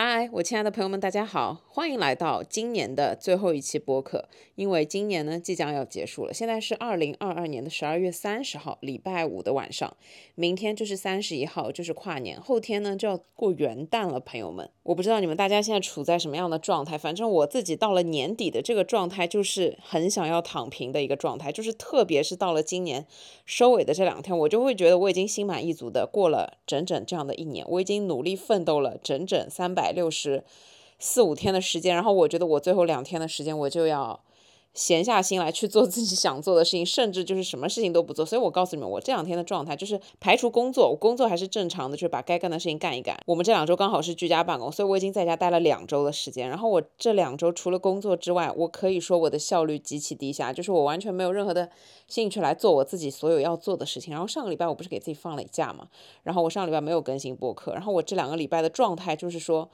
嗨，我亲爱的朋友们，大家好，欢迎来到今年的最后一期播客。因为今年呢即将要结束了，现在是二零二二年的十二月三十号，礼拜五的晚上，明天就是三十一号，就是跨年，后天呢就要过元旦了。朋友们，我不知道你们大家现在处在什么样的状态，反正我自己到了年底的这个状态，就是很想要躺平的一个状态，就是特别是到了今年收尾的这两天，我就会觉得我已经心满意足的过了整整这样的一年，我已经努力奋斗了整整三百六十四五天的时间，然后我觉得我最后两天的时间我就要。闲下心来去做自己想做的事情，甚至就是什么事情都不做。所以我告诉你们，我这两天的状态就是排除工作，我工作还是正常的，就是把该干的事情干一干。我们这两周刚好是居家办公，所以我已经在家待了两周的时间。然后我这两周除了工作之外，我可以说我的效率极其低下，就是我完全没有任何的兴趣来做我自己所有要做的事情。然后上个礼拜我不是给自己放了一假嘛，然后我上个礼拜没有更新播客，然后我这两个礼拜的状态就是说。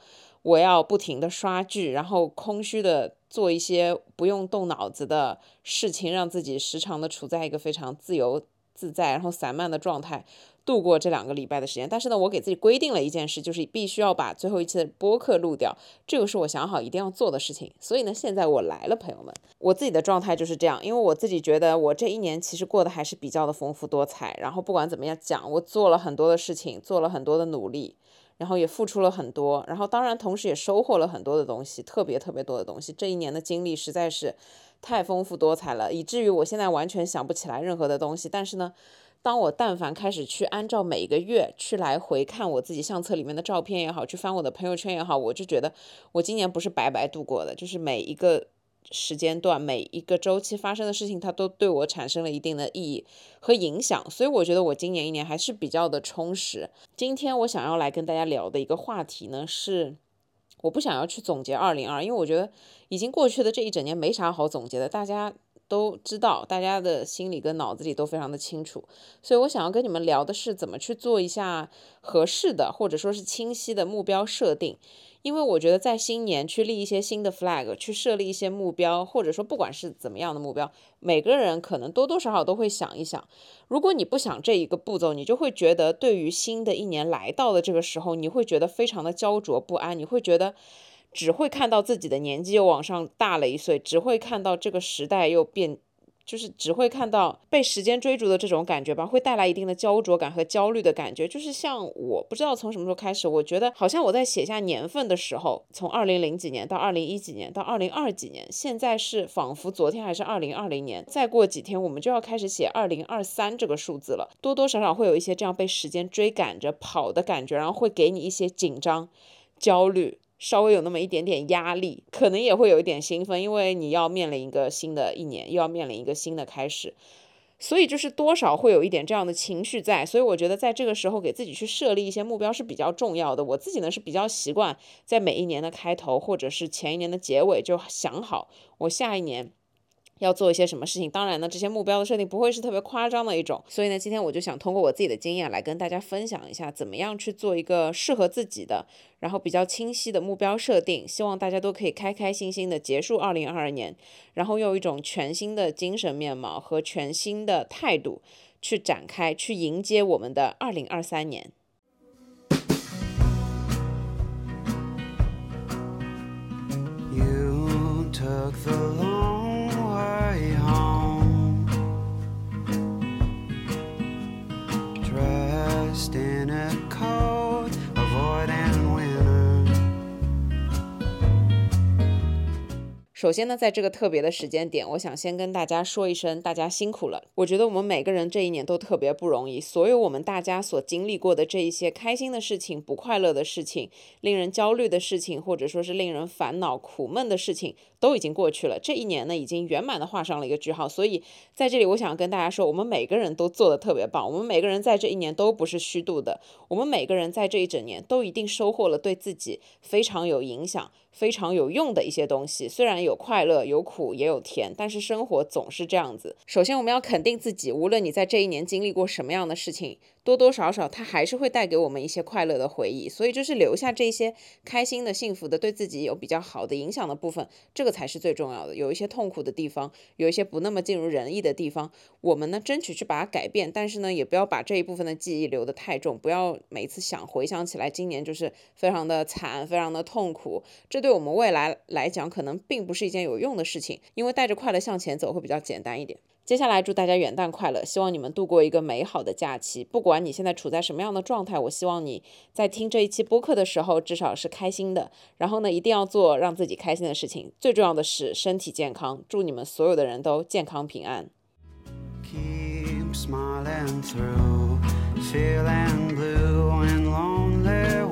我要不停的刷剧，然后空虚的做一些不用动脑子的事情，让自己时常的处在一个非常自由自在，然后散漫的状态度过这两个礼拜的时间。但是呢，我给自己规定了一件事，就是必须要把最后一期的播客录掉，这个是我想好一定要做的事情。所以呢，现在我来了，朋友们，我自己的状态就是这样，因为我自己觉得我这一年其实过得还是比较的丰富多彩。然后不管怎么样讲，我做了很多的事情，做了很多的努力。然后也付出了很多，然后当然同时也收获了很多的东西，特别特别多的东西。这一年的经历实在是太丰富多彩了，以至于我现在完全想不起来任何的东西。但是呢，当我但凡开始去按照每个月去来回看我自己相册里面的照片也好，去翻我的朋友圈也好，我就觉得我今年不是白白度过的，就是每一个。时间段每一个周期发生的事情，它都对我产生了一定的意义和影响，所以我觉得我今年一年还是比较的充实。今天我想要来跟大家聊的一个话题呢，是我不想要去总结二零二，因为我觉得已经过去的这一整年没啥好总结的，大家都知道，大家的心里跟脑子里都非常的清楚，所以我想要跟你们聊的是怎么去做一下合适的或者说是清晰的目标设定。因为我觉得在新年去立一些新的 flag，去设立一些目标，或者说不管是怎么样的目标，每个人可能多多少少都会想一想。如果你不想这一个步骤，你就会觉得对于新的一年来到的这个时候，你会觉得非常的焦灼不安，你会觉得只会看到自己的年纪又往上大了一岁，只会看到这个时代又变。就是只会看到被时间追逐的这种感觉吧，会带来一定的焦灼感和焦虑的感觉。就是像我不知道从什么时候开始，我觉得好像我在写下年份的时候，从二零零几年到二零一几年到二零二几年，现在是仿佛昨天还是二零二零年，再过几天我们就要开始写二零二三这个数字了。多多少少会有一些这样被时间追赶着跑的感觉，然后会给你一些紧张、焦虑。稍微有那么一点点压力，可能也会有一点兴奋，因为你要面临一个新的一年，又要面临一个新的开始，所以就是多少会有一点这样的情绪在。所以我觉得在这个时候给自己去设立一些目标是比较重要的。我自己呢是比较习惯在每一年的开头或者是前一年的结尾就想好我下一年。要做一些什么事情？当然呢，这些目标的设定不会是特别夸张的一种。所以呢，今天我就想通过我自己的经验来跟大家分享一下，怎么样去做一个适合自己的，然后比较清晰的目标设定。希望大家都可以开开心心的结束二零二二年，然后用一种全新的精神面貌和全新的态度去展开，去迎接我们的二零二三年。You took the long 首先呢，在这个特别的时间点，我想先跟大家说一声，大家辛苦了。我觉得我们每个人这一年都特别不容易，所有我们大家所经历过的这一些开心的事情、不快乐的事情、令人焦虑的事情，或者说是令人烦恼、苦闷的事情。都已经过去了，这一年呢已经圆满的画上了一个句号。所以在这里，我想跟大家说，我们每个人都做的特别棒，我们每个人在这一年都不是虚度的，我们每个人在这一整年都一定收获了对自己非常有影响、非常有用的一些东西。虽然有快乐、有苦也有甜，但是生活总是这样子。首先，我们要肯定自己，无论你在这一年经历过什么样的事情。多多少少它还是会带给我们一些快乐的回忆。所以就是留下这些开心的、幸福的、对自己有比较好的影响的部分，这个才是最重要的。有一些痛苦的地方，有一些不那么尽如人意的地方，我们呢争取去把它改变，但是呢也不要把这一部分的记忆留得太重，不要每次想回想起来，今年就是非常的惨，非常的痛苦。这对我们未来来讲，可能并不是一件有用的事情，因为带着快乐向前走会比较简单一点。接下来祝大家元旦快乐，希望你们度过一个美好的假期。不管你现在处在什么样的状态，我希望你在听这一期播客的时候，至少是开心的。然后呢，一定要做让自己开心的事情。最重要的是身体健康，祝你们所有的人都健康平安。Keep smiling through, feeling blue and lonely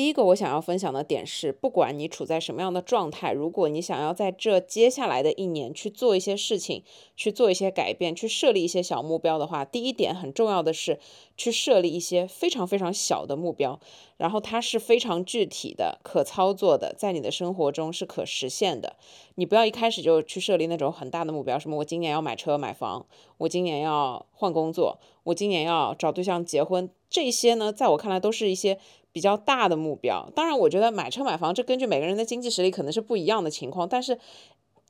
第一个我想要分享的点是，不管你处在什么样的状态，如果你想要在这接下来的一年去做一些事情，去做一些改变，去设立一些小目标的话，第一点很重要的是去设立一些非常非常小的目标，然后它是非常具体的、可操作的，在你的生活中是可实现的。你不要一开始就去设立那种很大的目标，什么我今年要买车买房，我今年要换工作，我今年要找对象结婚，这些呢，在我看来都是一些。比较大的目标，当然，我觉得买车买房，这根据每个人的经济实力可能是不一样的情况，但是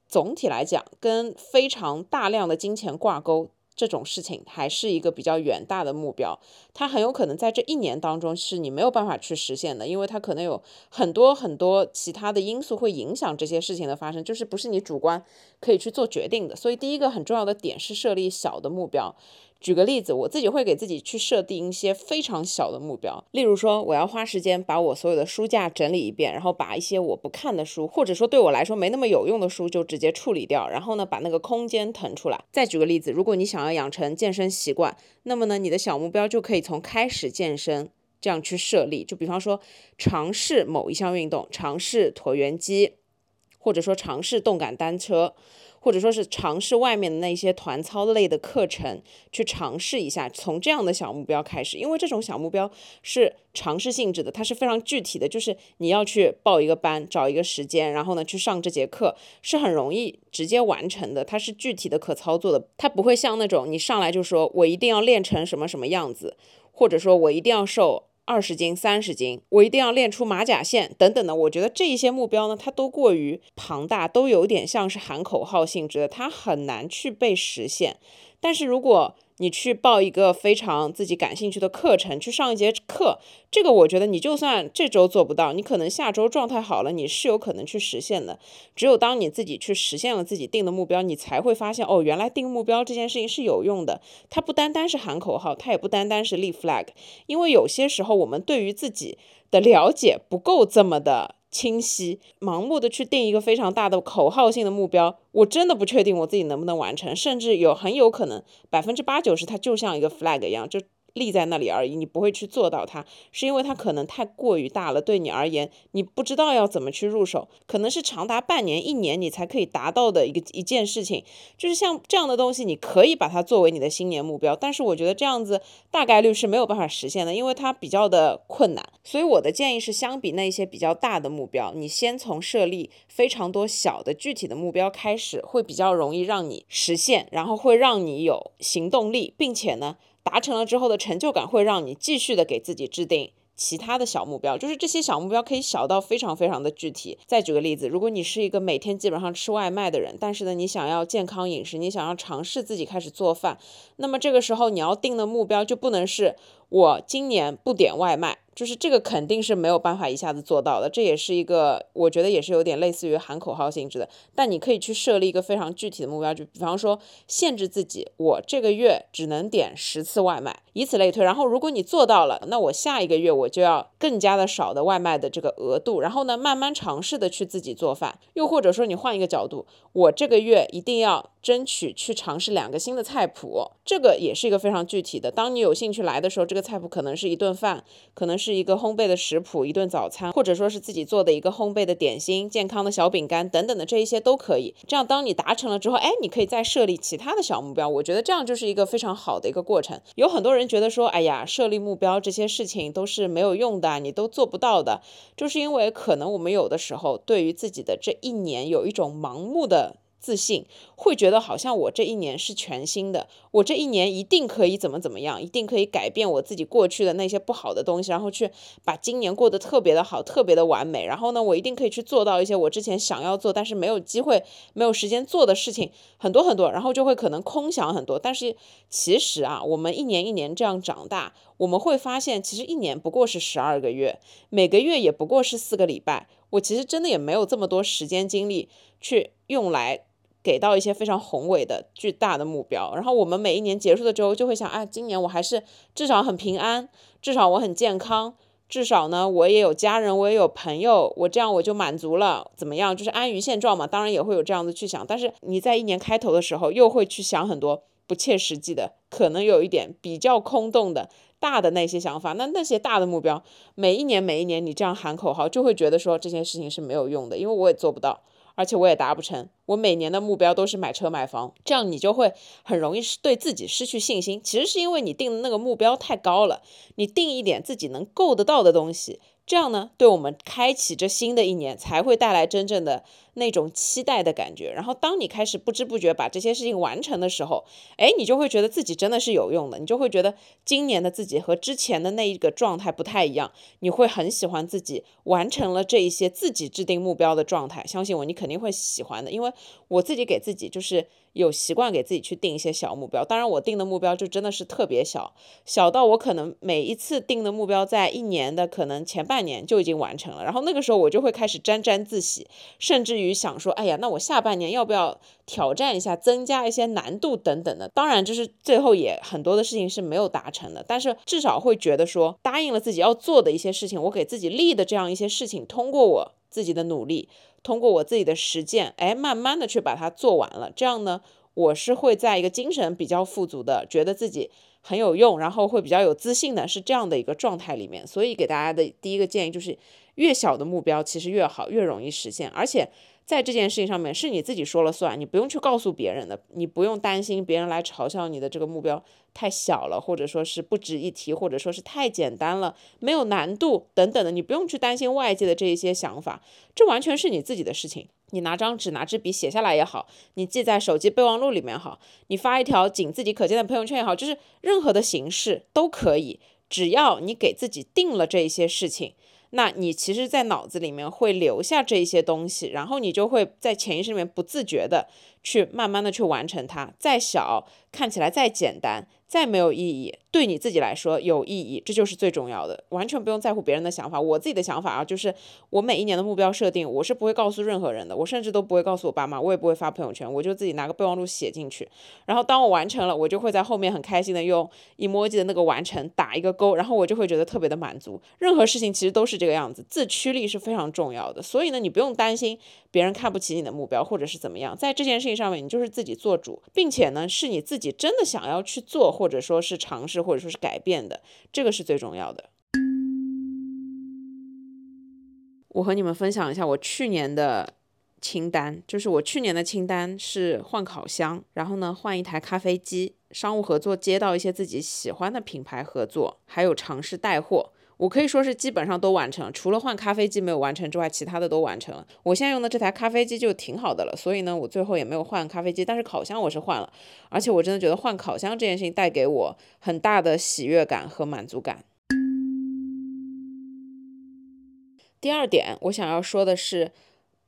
总体来讲，跟非常大量的金钱挂钩这种事情，还是一个比较远大的目标。它很有可能在这一年当中是你没有办法去实现的，因为它可能有很多很多其他的因素会影响这些事情的发生，就是不是你主观可以去做决定的。所以，第一个很重要的点是设立小的目标。举个例子，我自己会给自己去设定一些非常小的目标，例如说，我要花时间把我所有的书架整理一遍，然后把一些我不看的书，或者说对我来说没那么有用的书，就直接处理掉，然后呢，把那个空间腾出来。再举个例子，如果你想要养成健身习惯，那么呢，你的小目标就可以从开始健身这样去设立，就比方说尝试某一项运动，尝试椭圆机，或者说尝试动感单车。或者说是尝试外面的那些团操类的课程，去尝试一下，从这样的小目标开始，因为这种小目标是尝试性质的，它是非常具体的，就是你要去报一个班，找一个时间，然后呢去上这节课，是很容易直接完成的，它是具体的可操作的，它不会像那种你上来就说我一定要练成什么什么样子，或者说我一定要瘦。二十斤、三十斤，我一定要练出马甲线等等的。我觉得这一些目标呢，它都过于庞大，都有点像是喊口号性质的，它很难去被实现。但是如果你去报一个非常自己感兴趣的课程，去上一节课，这个我觉得你就算这周做不到，你可能下周状态好了，你是有可能去实现的。只有当你自己去实现了自己定的目标，你才会发现哦，原来定目标这件事情是有用的。它不单单是喊口号，它也不单单是立 flag，因为有些时候我们对于自己的了解不够这么的。清晰，盲目的去定一个非常大的口号性的目标，我真的不确定我自己能不能完成，甚至有很有可能百分之八九十它就像一个 flag 一样，就。立在那里而已，你不会去做到它，是因为它可能太过于大了，对你而言，你不知道要怎么去入手，可能是长达半年、一年你才可以达到的一个一件事情。就是像这样的东西，你可以把它作为你的新年目标，但是我觉得这样子大概率是没有办法实现的，因为它比较的困难。所以我的建议是，相比那些比较大的目标，你先从设立非常多小的具体的目标开始，会比较容易让你实现，然后会让你有行动力，并且呢。达成了之后的成就感会让你继续的给自己制定其他的小目标，就是这些小目标可以小到非常非常的具体。再举个例子，如果你是一个每天基本上吃外卖的人，但是呢，你想要健康饮食，你想要尝试自己开始做饭，那么这个时候你要定的目标就不能是我今年不点外卖。就是这个肯定是没有办法一下子做到的，这也是一个我觉得也是有点类似于喊口号性质的。但你可以去设立一个非常具体的目标，就比方说限制自己，我这个月只能点十次外卖，以此类推。然后如果你做到了，那我下一个月我就要更加的少的外卖的这个额度，然后呢慢慢尝试的去自己做饭。又或者说你换一个角度，我这个月一定要争取去尝试两个新的菜谱，这个也是一个非常具体的。当你有兴趣来的时候，这个菜谱可能是一顿饭，可能是一个烘焙的食谱，一顿早餐，或者说是自己做的一个烘焙的点心、健康的小饼干等等的这一些都可以。这样，当你达成了之后，哎，你可以再设立其他的小目标。我觉得这样就是一个非常好的一个过程。有很多人觉得说，哎呀，设立目标这些事情都是没有用的，你都做不到的，就是因为可能我们有的时候对于自己的这一年有一种盲目的。自信会觉得好像我这一年是全新的，我这一年一定可以怎么怎么样，一定可以改变我自己过去的那些不好的东西，然后去把今年过得特别的好，特别的完美。然后呢，我一定可以去做到一些我之前想要做但是没有机会、没有时间做的事情，很多很多。然后就会可能空想很多。但是其实啊，我们一年一年这样长大，我们会发现，其实一年不过是十二个月，每个月也不过是四个礼拜。我其实真的也没有这么多时间精力去用来。给到一些非常宏伟的、巨大的目标，然后我们每一年结束的时候就会想，哎，今年我还是至少很平安，至少我很健康，至少呢我也有家人，我也有朋友，我这样我就满足了，怎么样？就是安于现状嘛。当然也会有这样子去想，但是你在一年开头的时候又会去想很多不切实际的，可能有一点比较空洞的大的那些想法。那那些大的目标，每一年每一年你这样喊口号，就会觉得说这件事情是没有用的，因为我也做不到。而且我也达不成，我每年的目标都是买车买房，这样你就会很容易对自己失去信心。其实是因为你定的那个目标太高了，你定一点自己能够得到的东西。这样呢，对我们开启这新的一年才会带来真正的那种期待的感觉。然后，当你开始不知不觉把这些事情完成的时候，哎，你就会觉得自己真的是有用的。你就会觉得今年的自己和之前的那一个状态不太一样。你会很喜欢自己完成了这一些自己制定目标的状态。相信我，你肯定会喜欢的。因为我自己给自己就是。有习惯给自己去定一些小目标，当然我定的目标就真的是特别小，小到我可能每一次定的目标在一年的可能前半年就已经完成了，然后那个时候我就会开始沾沾自喜，甚至于想说，哎呀，那我下半年要不要挑战一下，增加一些难度等等的。当然，就是最后也很多的事情是没有达成的，但是至少会觉得说答应了自己要做的一些事情，我给自己立的这样一些事情，通过我自己的努力。通过我自己的实践，哎，慢慢的去把它做完了，这样呢，我是会在一个精神比较富足的，觉得自己很有用，然后会比较有自信的，是这样的一个状态里面。所以给大家的第一个建议就是，越小的目标其实越好，越容易实现，而且。在这件事情上面是你自己说了算，你不用去告诉别人的，你不用担心别人来嘲笑你的这个目标太小了，或者说是不值一提，或者说是太简单了，没有难度等等的，你不用去担心外界的这一些想法，这完全是你自己的事情。你拿张纸拿支笔写下来也好，你记在手机备忘录里面好，你发一条仅自己可见的朋友圈也好，就是任何的形式都可以，只要你给自己定了这一些事情。那你其实，在脑子里面会留下这些东西，然后你就会在潜意识里面不自觉的去慢慢的去完成它，再小看起来再简单。再没有意义，对你自己来说有意义，这就是最重要的，完全不用在乎别人的想法。我自己的想法啊，就是我每一年的目标设定，我是不会告诉任何人的，我甚至都不会告诉我爸妈，我也不会发朋友圈，我就自己拿个备忘录写进去。然后当我完成了，我就会在后面很开心的用 emoji 的那个完成打一个勾，然后我就会觉得特别的满足。任何事情其实都是这个样子，自驱力是非常重要的。所以呢，你不用担心别人看不起你的目标，或者是怎么样，在这件事情上面，你就是自己做主，并且呢，是你自己真的想要去做。或者说是尝试，或者说是改变的，这个是最重要的。我和你们分享一下我去年的清单，就是我去年的清单是换烤箱，然后呢换一台咖啡机，商务合作接到一些自己喜欢的品牌合作，还有尝试带货。我可以说是基本上都完成，除了换咖啡机没有完成之外，其他的都完成了。我现在用的这台咖啡机就挺好的了，所以呢，我最后也没有换咖啡机，但是烤箱我是换了，而且我真的觉得换烤箱这件事情带给我很大的喜悦感和满足感。第二点，我想要说的是。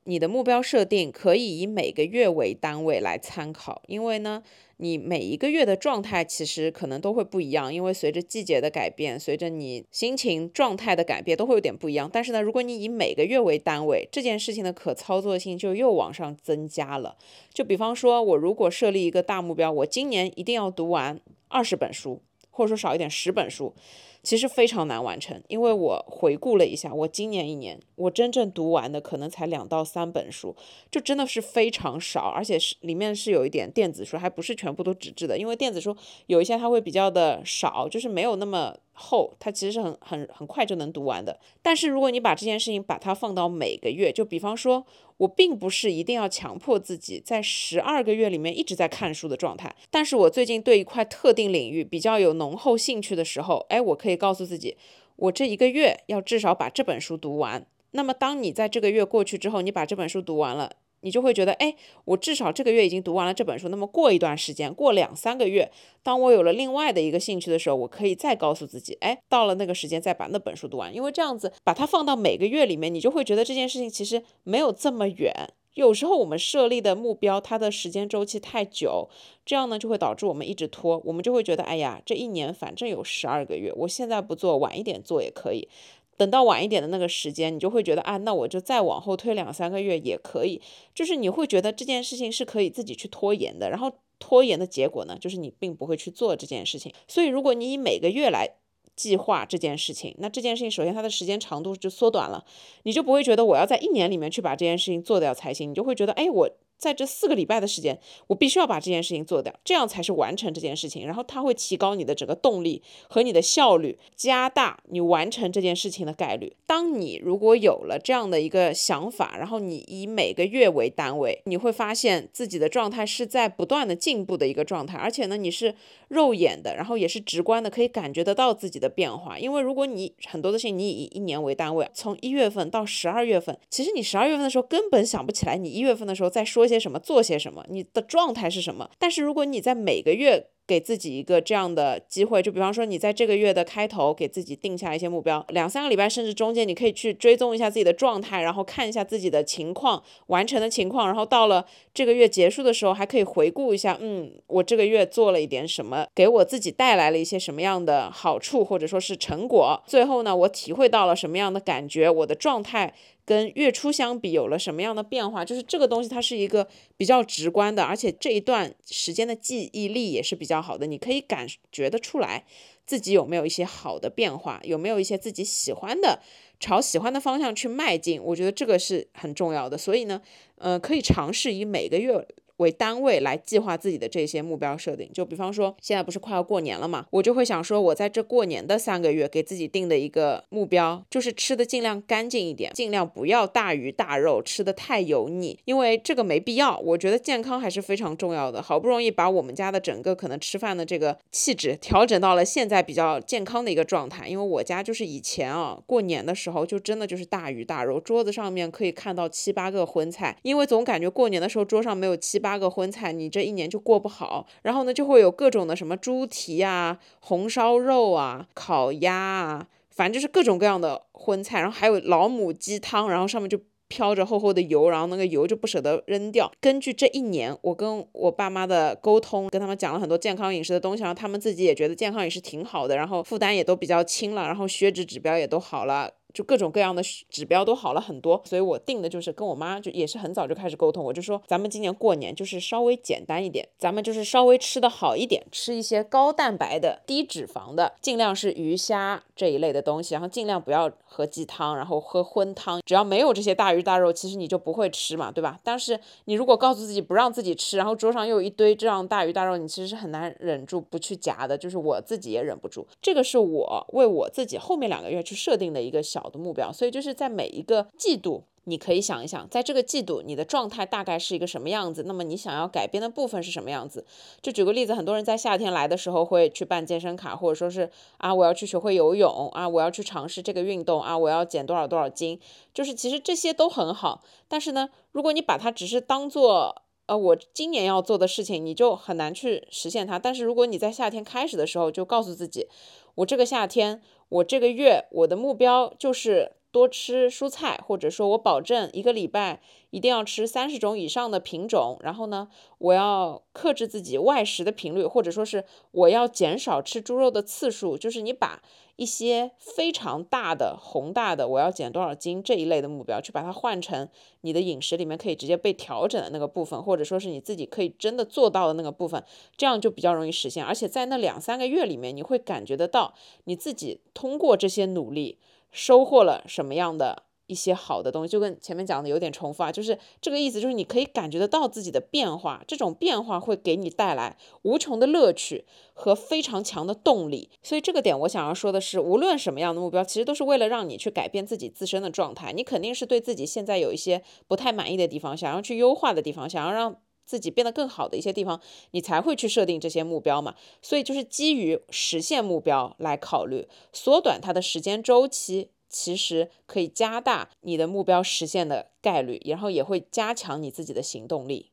你的目标设定可以以每个月为单位来参考，因为呢，你每一个月的状态其实可能都会不一样，因为随着季节的改变，随着你心情状态的改变，都会有点不一样。但是呢，如果你以每个月为单位，这件事情的可操作性就又往上增加了。就比方说，我如果设立一个大目标，我今年一定要读完二十本书，或者说少一点十本书。其实非常难完成，因为我回顾了一下，我今年一年我真正读完的可能才两到三本书，就真的是非常少，而且是里面是有一点电子书，还不是全部都纸质的，因为电子书有一些它会比较的少，就是没有那么。厚，它其实是很很很快就能读完的。但是如果你把这件事情把它放到每个月，就比方说，我并不是一定要强迫自己在十二个月里面一直在看书的状态。但是我最近对一块特定领域比较有浓厚兴趣的时候，哎，我可以告诉自己，我这一个月要至少把这本书读完。那么当你在这个月过去之后，你把这本书读完了。你就会觉得，哎，我至少这个月已经读完了这本书。那么过一段时间，过两三个月，当我有了另外的一个兴趣的时候，我可以再告诉自己，哎，到了那个时间再把那本书读完。因为这样子把它放到每个月里面，你就会觉得这件事情其实没有这么远。有时候我们设立的目标，它的时间周期太久，这样呢就会导致我们一直拖。我们就会觉得，哎呀，这一年反正有十二个月，我现在不做，晚一点做也可以。等到晚一点的那个时间，你就会觉得啊，那我就再往后推两三个月也可以。就是你会觉得这件事情是可以自己去拖延的。然后拖延的结果呢，就是你并不会去做这件事情。所以如果你以每个月来计划这件事情，那这件事情首先它的时间长度就缩短了，你就不会觉得我要在一年里面去把这件事情做掉才行。你就会觉得，哎，我。在这四个礼拜的时间，我必须要把这件事情做掉，这样才是完成这件事情。然后它会提高你的整个动力和你的效率，加大你完成这件事情的概率。当你如果有了这样的一个想法，然后你以每个月为单位，你会发现自己的状态是在不断的进步的一个状态，而且呢，你是肉眼的，然后也是直观的，可以感觉得到自己的变化。因为如果你很多的事情你以一年为单位，从一月份到十二月份，其实你十二月份的时候根本想不起来，你一月份的时候再说。些什么做些什么，你的状态是什么？但是如果你在每个月。给自己一个这样的机会，就比方说你在这个月的开头给自己定下一些目标，两三个礼拜甚至中间你可以去追踪一下自己的状态，然后看一下自己的情况、完成的情况，然后到了这个月结束的时候还可以回顾一下，嗯，我这个月做了一点什么，给我自己带来了一些什么样的好处或者说是成果。最后呢，我体会到了什么样的感觉，我的状态跟月初相比有了什么样的变化，就是这个东西它是一个比较直观的，而且这一段时间的记忆力也是比较。较好的，你可以感觉得出来自己有没有一些好的变化，有没有一些自己喜欢的，朝喜欢的方向去迈进。我觉得这个是很重要的，所以呢，呃，可以尝试以每个月。为单位来计划自己的这些目标设定，就比方说现在不是快要过年了嘛，我就会想说，我在这过年的三个月给自己定的一个目标，就是吃的尽量干净一点，尽量不要大鱼大肉，吃的太油腻，因为这个没必要。我觉得健康还是非常重要的。好不容易把我们家的整个可能吃饭的这个气质调整到了现在比较健康的一个状态，因为我家就是以前啊过年的时候就真的就是大鱼大肉，桌子上面可以看到七八个荤菜，因为总感觉过年的时候桌上没有七八。八个荤菜，你这一年就过不好。然后呢，就会有各种的什么猪蹄啊、红烧肉啊、烤鸭啊，反正就是各种各样的荤菜。然后还有老母鸡汤，然后上面就飘着厚厚的油，然后那个油就不舍得扔掉。根据这一年我跟我爸妈的沟通，跟他们讲了很多健康饮食的东西，然后他们自己也觉得健康饮食挺好的，然后负担也都比较轻了，然后血脂指标也都好了。就各种各样的指标都好了很多，所以我定的就是跟我妈就也是很早就开始沟通，我就说咱们今年过年就是稍微简单一点，咱们就是稍微吃的好一点，吃一些高蛋白的、低脂肪的，尽量是鱼虾这一类的东西，然后尽量不要喝鸡汤，然后喝荤汤，只要没有这些大鱼大肉，其实你就不会吃嘛，对吧？但是你如果告诉自己不让自己吃，然后桌上又有一堆这样大鱼大肉，你其实是很难忍住不去夹的，就是我自己也忍不住，这个是我为我自己后面两个月去设定的一个小。好的目标，所以就是在每一个季度，你可以想一想，在这个季度你的状态大概是一个什么样子，那么你想要改变的部分是什么样子？就举个例子，很多人在夏天来的时候会去办健身卡，或者说是啊，我要去学会游泳啊，我要去尝试这个运动啊，我要减多少多少斤，就是其实这些都很好，但是呢，如果你把它只是当做呃我今年要做的事情，你就很难去实现它。但是如果你在夏天开始的时候就告诉自己，我这个夏天。我这个月我的目标就是多吃蔬菜，或者说我保证一个礼拜一定要吃三十种以上的品种，然后呢，我要克制自己外食的频率，或者说是我要减少吃猪肉的次数，就是你把一些非常大的宏大的我要减多少斤这一类的目标，去把它换成你的饮食里面可以直接被调整的那个部分，或者说是你自己可以真的做到的那个部分，这样就比较容易实现，而且在那两三个月里面，你会感觉得到你自己通过这些努力。收获了什么样的一些好的东西，就跟前面讲的有点重复啊，就是这个意思，就是你可以感觉得到自己的变化，这种变化会给你带来无穷的乐趣和非常强的动力。所以这个点我想要说的是，无论什么样的目标，其实都是为了让你去改变自己自身的状态。你肯定是对自己现在有一些不太满意的地方，想要去优化的地方，想要让自己变得更好的一些地方，你才会去设定这些目标嘛。所以就是基于实现目标来考虑，缩短它的时间周期。其实可以加大你的目标实现的概率，然后也会加强你自己的行动力。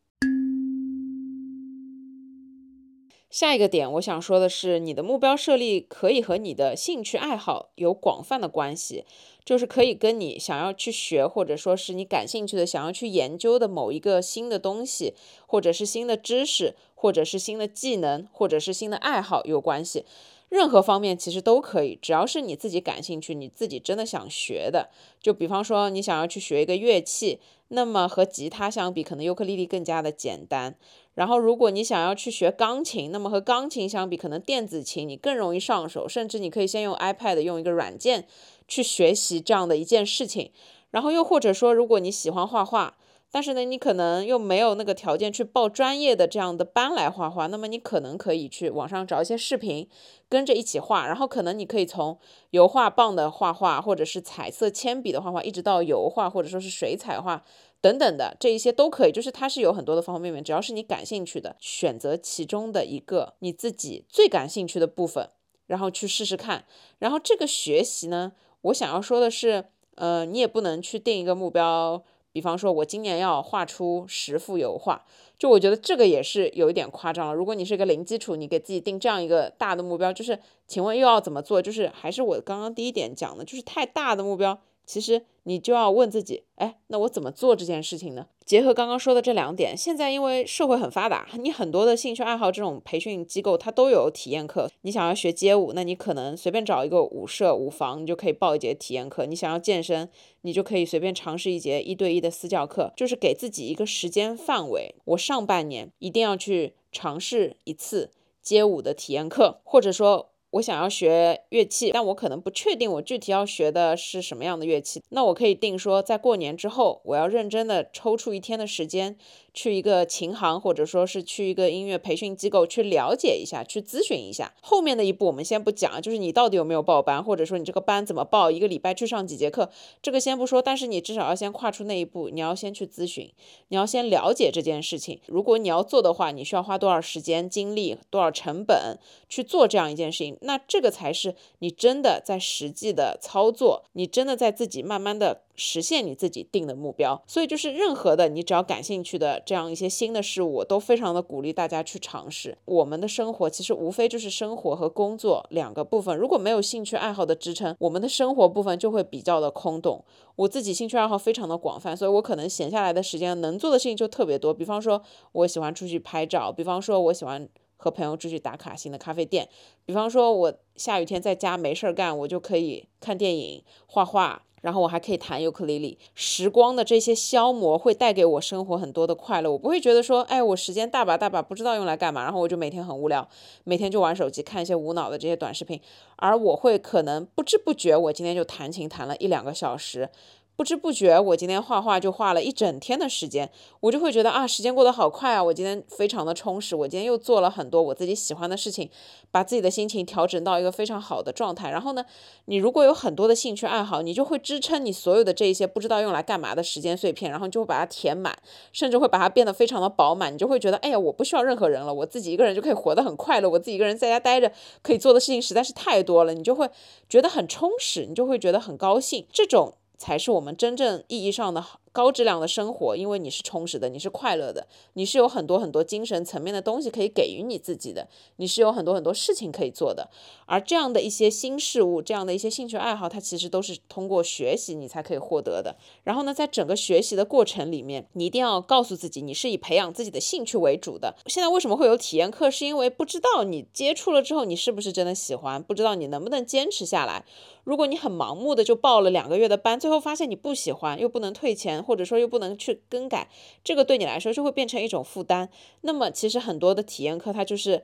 下一个点，我想说的是，你的目标设立可以和你的兴趣爱好有广泛的关系，就是可以跟你想要去学，或者说是你感兴趣的、想要去研究的某一个新的东西，或者是新的知识，或者是新的技能，或者是新的爱好有关系。任何方面其实都可以，只要是你自己感兴趣，你自己真的想学的。就比方说，你想要去学一个乐器，那么和吉他相比，可能尤克里里更加的简单。然后，如果你想要去学钢琴，那么和钢琴相比，可能电子琴你更容易上手，甚至你可以先用 iPad 用一个软件去学习这样的一件事情。然后又或者说，如果你喜欢画画。但是呢，你可能又没有那个条件去报专业的这样的班来画画，那么你可能可以去网上找一些视频，跟着一起画，然后可能你可以从油画棒的画画，或者是彩色铅笔的画画，一直到油画或者说是水彩画等等的这一些都可以，就是它是有很多的方方面面，只要是你感兴趣的，选择其中的一个你自己最感兴趣的部分，然后去试试看。然后这个学习呢，我想要说的是，呃，你也不能去定一个目标。比方说，我今年要画出十幅油画，就我觉得这个也是有一点夸张了。如果你是一个零基础，你给自己定这样一个大的目标，就是，请问又要怎么做？就是还是我刚刚第一点讲的，就是太大的目标，其实。你就要问自己，哎，那我怎么做这件事情呢？结合刚刚说的这两点，现在因为社会很发达，你很多的兴趣爱好这种培训机构它都有体验课。你想要学街舞，那你可能随便找一个舞社、舞房，你就可以报一节体验课。你想要健身，你就可以随便尝试一节一对一的私教课，就是给自己一个时间范围。我上半年一定要去尝试一次街舞的体验课，或者说。我想要学乐器，但我可能不确定我具体要学的是什么样的乐器。那我可以定说，在过年之后，我要认真的抽出一天的时间。去一个琴行，或者说是去一个音乐培训机构去了解一下，去咨询一下。后面的一步我们先不讲，就是你到底有没有报班，或者说你这个班怎么报，一个礼拜去上几节课，这个先不说。但是你至少要先跨出那一步，你要先去咨询，你要先了解这件事情。如果你要做的话，你需要花多少时间、精力、多少成本去做这样一件事情？那这个才是你真的在实际的操作，你真的在自己慢慢的。实现你自己定的目标，所以就是任何的你只要感兴趣的这样一些新的事物，都非常的鼓励大家去尝试。我们的生活其实无非就是生活和工作两个部分，如果没有兴趣爱好的支撑，我们的生活部分就会比较的空洞。我自己兴趣爱好非常的广泛，所以我可能闲下来的时间能做的事情就特别多。比方说，我喜欢出去拍照；比方说，我喜欢和朋友出去打卡新的咖啡店；比方说，我下雨天在家没事儿干，我就可以看电影、画画。然后我还可以弹尤克里里，时光的这些消磨会带给我生活很多的快乐。我不会觉得说，哎，我时间大把大把，不知道用来干嘛，然后我就每天很无聊，每天就玩手机，看一些无脑的这些短视频。而我会可能不知不觉，我今天就弹琴弹了一两个小时。不知不觉，我今天画画就画了一整天的时间，我就会觉得啊，时间过得好快啊！我今天非常的充实，我今天又做了很多我自己喜欢的事情，把自己的心情调整到一个非常好的状态。然后呢，你如果有很多的兴趣爱好，你就会支撑你所有的这一些不知道用来干嘛的时间碎片，然后就会把它填满，甚至会把它变得非常的饱满。你就会觉得，哎呀，我不需要任何人了，我自己一个人就可以活得很快乐。我自己一个人在家待着，可以做的事情实在是太多了，你就会觉得很充实，你就会觉得很高兴。这种。才是我们真正意义上的高质量的生活，因为你是充实的，你是快乐的，你是有很多很多精神层面的东西可以给予你自己的，你是有很多很多事情可以做的。而这样的一些新事物，这样的一些兴趣爱好，它其实都是通过学习你才可以获得的。然后呢，在整个学习的过程里面，你一定要告诉自己，你是以培养自己的兴趣为主的。现在为什么会有体验课？是因为不知道你接触了之后，你是不是真的喜欢，不知道你能不能坚持下来。如果你很盲目的就报了两个月的班，最后发现你不喜欢，又不能退钱，或者说又不能去更改，这个对你来说就会变成一种负担。那么其实很多的体验课它就是。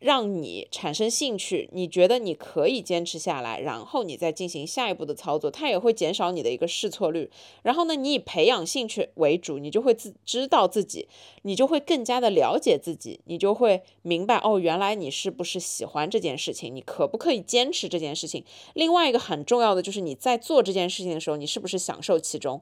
让你产生兴趣，你觉得你可以坚持下来，然后你再进行下一步的操作，它也会减少你的一个试错率。然后呢，你以培养兴趣为主，你就会自知道自己，你就会更加的了解自己，你就会明白哦，原来你是不是喜欢这件事情，你可不可以坚持这件事情。另外一个很重要的就是你在做这件事情的时候，你是不是享受其中。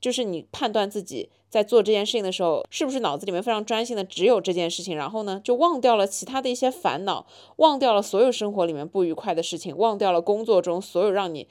就是你判断自己在做这件事情的时候，是不是脑子里面非常专心的只有这件事情，然后呢，就忘掉了其他的一些烦恼，忘掉了所有生活里面不愉快的事情，忘掉了工作中所有让你。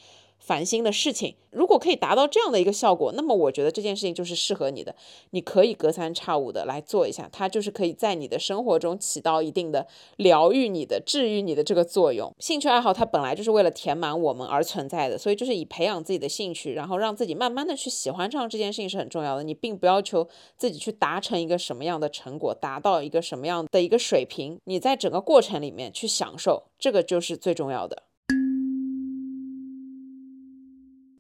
烦心的事情，如果可以达到这样的一个效果，那么我觉得这件事情就是适合你的。你可以隔三差五的来做一下，它就是可以在你的生活中起到一定的疗愈你的、治愈你的这个作用。兴趣爱好它本来就是为了填满我们而存在的，所以就是以培养自己的兴趣，然后让自己慢慢的去喜欢上这件事情是很重要的。你并不要求自己去达成一个什么样的成果，达到一个什么样的一个水平，你在整个过程里面去享受，这个就是最重要的。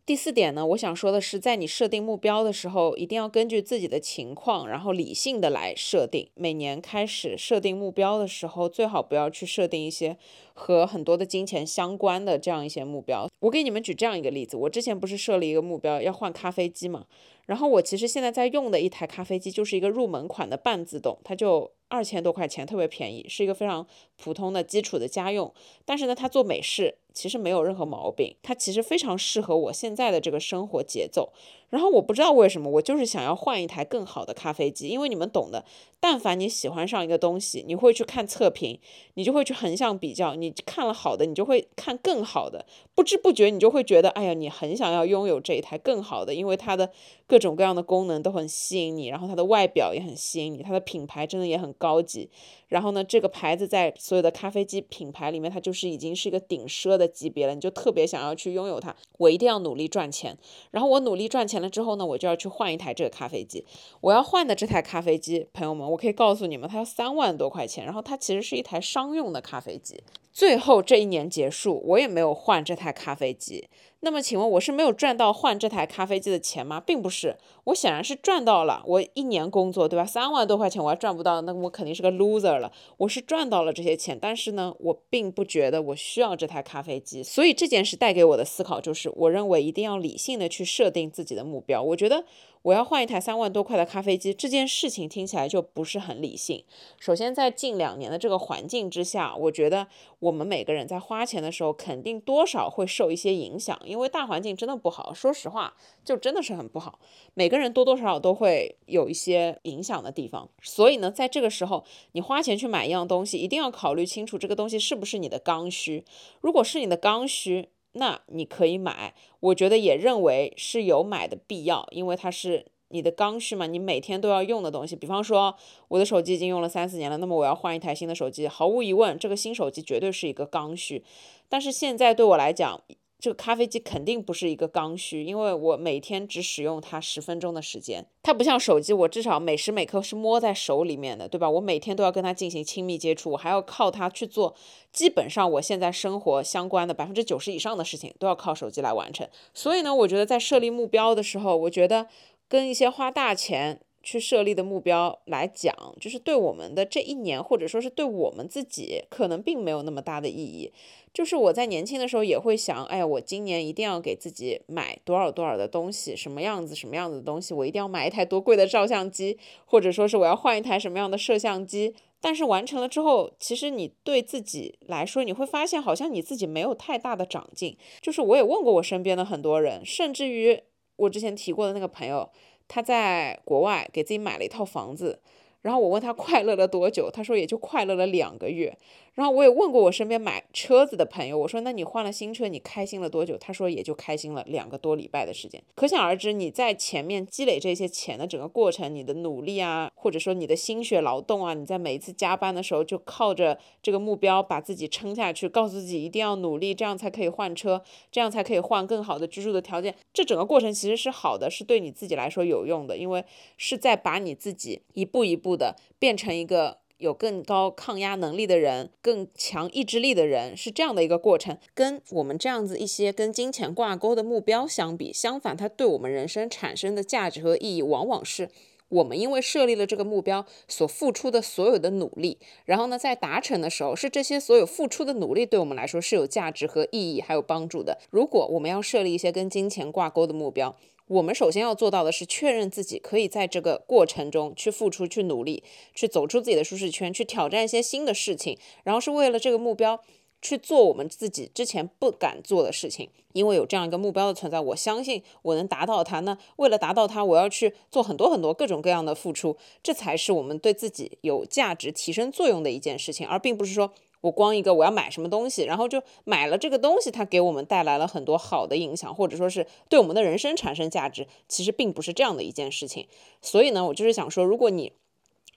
第四点呢，我想说的是，在你设定目标的时候，一定要根据自己的情况，然后理性的来设定。每年开始设定目标的时候，最好不要去设定一些和很多的金钱相关的这样一些目标。我给你们举这样一个例子，我之前不是设了一个目标要换咖啡机嘛，然后我其实现在在用的一台咖啡机就是一个入门款的半自动，它就二千多块钱，特别便宜，是一个非常普通的基础的家用，但是呢，它做美式。其实没有任何毛病，它其实非常适合我现在的这个生活节奏。然后我不知道为什么，我就是想要换一台更好的咖啡机，因为你们懂的。但凡你喜欢上一个东西，你会去看测评，你就会去横向比较。你看了好的，你就会看更好的，不知不觉你就会觉得，哎呀，你很想要拥有这一台更好的，因为它的各种各样的功能都很吸引你，然后它的外表也很吸引你，它的品牌真的也很高级。然后呢，这个牌子在所有的咖啡机品牌里面，它就是已经是一个顶奢的级别了，你就特别想要去拥有它。我一定要努力赚钱，然后我努力赚钱。了之后呢，我就要去换一台这个咖啡机。我要换的这台咖啡机，朋友们，我可以告诉你们，它要三万多块钱。然后它其实是一台商用的咖啡机。最后这一年结束，我也没有换这台咖啡机。那么请问我是没有赚到换这台咖啡机的钱吗？并不是，我显然是赚到了。我一年工作，对吧？三万多块钱我还赚不到，那我肯定是个 loser 了。我是赚到了这些钱，但是呢，我并不觉得我需要这台咖啡机。所以这件事带给我的思考就是，我认为一定要理性的去设定自己的目标。我觉得。我要换一台三万多块的咖啡机，这件事情听起来就不是很理性。首先，在近两年的这个环境之下，我觉得我们每个人在花钱的时候，肯定多少会受一些影响，因为大环境真的不好。说实话，就真的是很不好。每个人多多少少都会有一些影响的地方。所以呢，在这个时候，你花钱去买一样东西，一定要考虑清楚这个东西是不是你的刚需。如果是你的刚需，那你可以买，我觉得也认为是有买的必要，因为它是你的刚需嘛，你每天都要用的东西。比方说，我的手机已经用了三四年了，那么我要换一台新的手机，毫无疑问，这个新手机绝对是一个刚需。但是现在对我来讲，这个咖啡机肯定不是一个刚需，因为我每天只使用它十分钟的时间。它不像手机，我至少每时每刻是摸在手里面的，对吧？我每天都要跟它进行亲密接触，我还要靠它去做基本上我现在生活相关的百分之九十以上的事情都要靠手机来完成。所以呢，我觉得在设立目标的时候，我觉得跟一些花大钱。去设立的目标来讲，就是对我们的这一年，或者说是对我们自己，可能并没有那么大的意义。就是我在年轻的时候也会想，哎呀，我今年一定要给自己买多少多少的东西，什么样子什么样子的东西，我一定要买一台多贵的照相机，或者说是我要换一台什么样的摄像机。但是完成了之后，其实你对自己来说，你会发现好像你自己没有太大的长进。就是我也问过我身边的很多人，甚至于我之前提过的那个朋友。他在国外给自己买了一套房子，然后我问他快乐了多久，他说也就快乐了两个月。然后我也问过我身边买车子的朋友，我说那你换了新车，你开心了多久？他说也就开心了两个多礼拜的时间。可想而知，你在前面积累这些钱的整个过程，你的努力啊，或者说你的心血劳动啊，你在每一次加班的时候就靠着这个目标把自己撑下去，告诉自己一定要努力，这样才可以换车，这样才可以换更好的居住的条件。这整个过程其实是好的，是对你自己来说有用的，因为是在把你自己一步一步步的变成一个。有更高抗压能力的人，更强意志力的人，是这样的一个过程。跟我们这样子一些跟金钱挂钩的目标相比，相反，它对我们人生产生的价值和意义，往往是我们因为设立了这个目标所付出的所有的努力。然后呢，在达成的时候，是这些所有付出的努力对我们来说是有价值和意义还有帮助的。如果我们要设立一些跟金钱挂钩的目标，我们首先要做到的是确认自己可以在这个过程中去付出、去努力、去走出自己的舒适圈、去挑战一些新的事情，然后是为了这个目标去做我们自己之前不敢做的事情。因为有这样一个目标的存在，我相信我能达到它。那为了达到它，我要去做很多很多各种各样的付出，这才是我们对自己有价值提升作用的一件事情，而并不是说。我光一个我要买什么东西，然后就买了这个东西，它给我们带来了很多好的影响，或者说是对我们的人生产生价值，其实并不是这样的一件事情。所以呢，我就是想说，如果你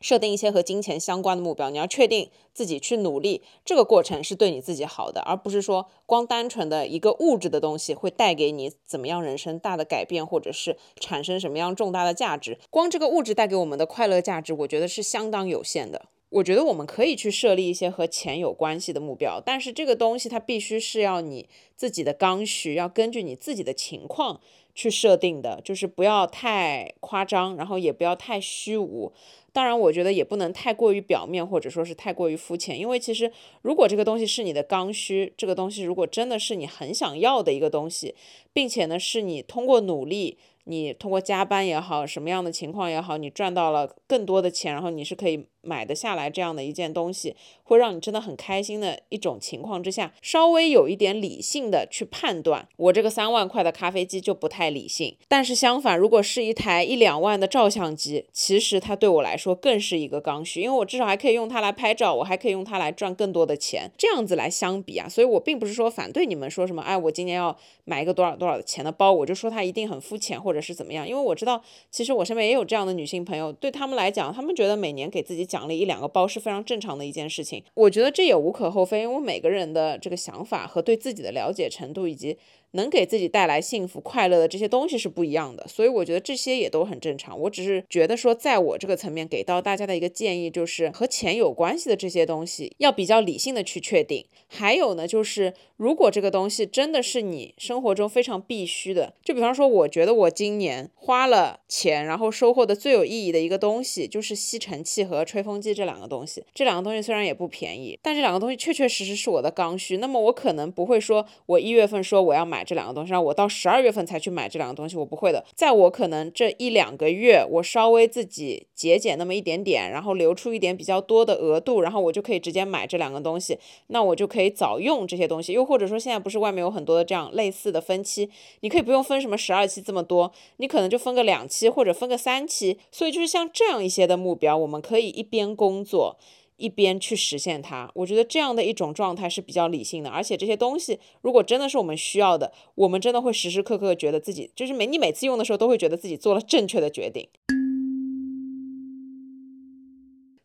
设定一些和金钱相关的目标，你要确定自己去努力，这个过程是对你自己好的，而不是说光单纯的一个物质的东西会带给你怎么样人生大的改变，或者是产生什么样重大的价值。光这个物质带给我们的快乐价值，我觉得是相当有限的。我觉得我们可以去设立一些和钱有关系的目标，但是这个东西它必须是要你自己的刚需，要根据你自己的情况去设定的，就是不要太夸张，然后也不要太虚无。当然，我觉得也不能太过于表面，或者说是太过于肤浅，因为其实如果这个东西是你的刚需，这个东西如果真的是你很想要的一个东西，并且呢是你通过努力。你通过加班也好，什么样的情况也好，你赚到了更多的钱，然后你是可以买得下来这样的一件东西，会让你真的很开心的一种情况之下，稍微有一点理性的去判断，我这个三万块的咖啡机就不太理性。但是相反，如果是一台一两万的照相机，其实它对我来说更是一个刚需，因为我至少还可以用它来拍照，我还可以用它来赚更多的钱。这样子来相比啊，所以我并不是说反对你们说什么，哎，我今年要买一个多少多少钱的包，我就说它一定很肤浅或者。是怎么样？因为我知道，其实我身边也有这样的女性朋友，对他们来讲，他们觉得每年给自己奖励一两个包是非常正常的一件事情。我觉得这也无可厚非，因为每个人的这个想法和对自己的了解程度以及。能给自己带来幸福快乐的这些东西是不一样的，所以我觉得这些也都很正常。我只是觉得说，在我这个层面给到大家的一个建议就是，和钱有关系的这些东西要比较理性的去确定。还有呢，就是如果这个东西真的是你生活中非常必须的，就比方说，我觉得我今年花了钱，然后收获的最有意义的一个东西就是吸尘器和吹风机这两个东西。这两个东西虽然也不便宜，但这两个东西确确实实是我的刚需。那么我可能不会说，我一月份说我要买。买这两个东西，让我到十二月份才去买这两个东西，我不会的。在我可能这一两个月，我稍微自己节俭那么一点点，然后留出一点比较多的额度，然后我就可以直接买这两个东西。那我就可以早用这些东西。又或者说，现在不是外面有很多的这样类似的分期，你可以不用分什么十二期这么多，你可能就分个两期或者分个三期。所以就是像这样一些的目标，我们可以一边工作。一边去实现它，我觉得这样的一种状态是比较理性的，而且这些东西如果真的是我们需要的，我们真的会时时刻刻觉得自己就是每你每次用的时候都会觉得自己做了正确的决定。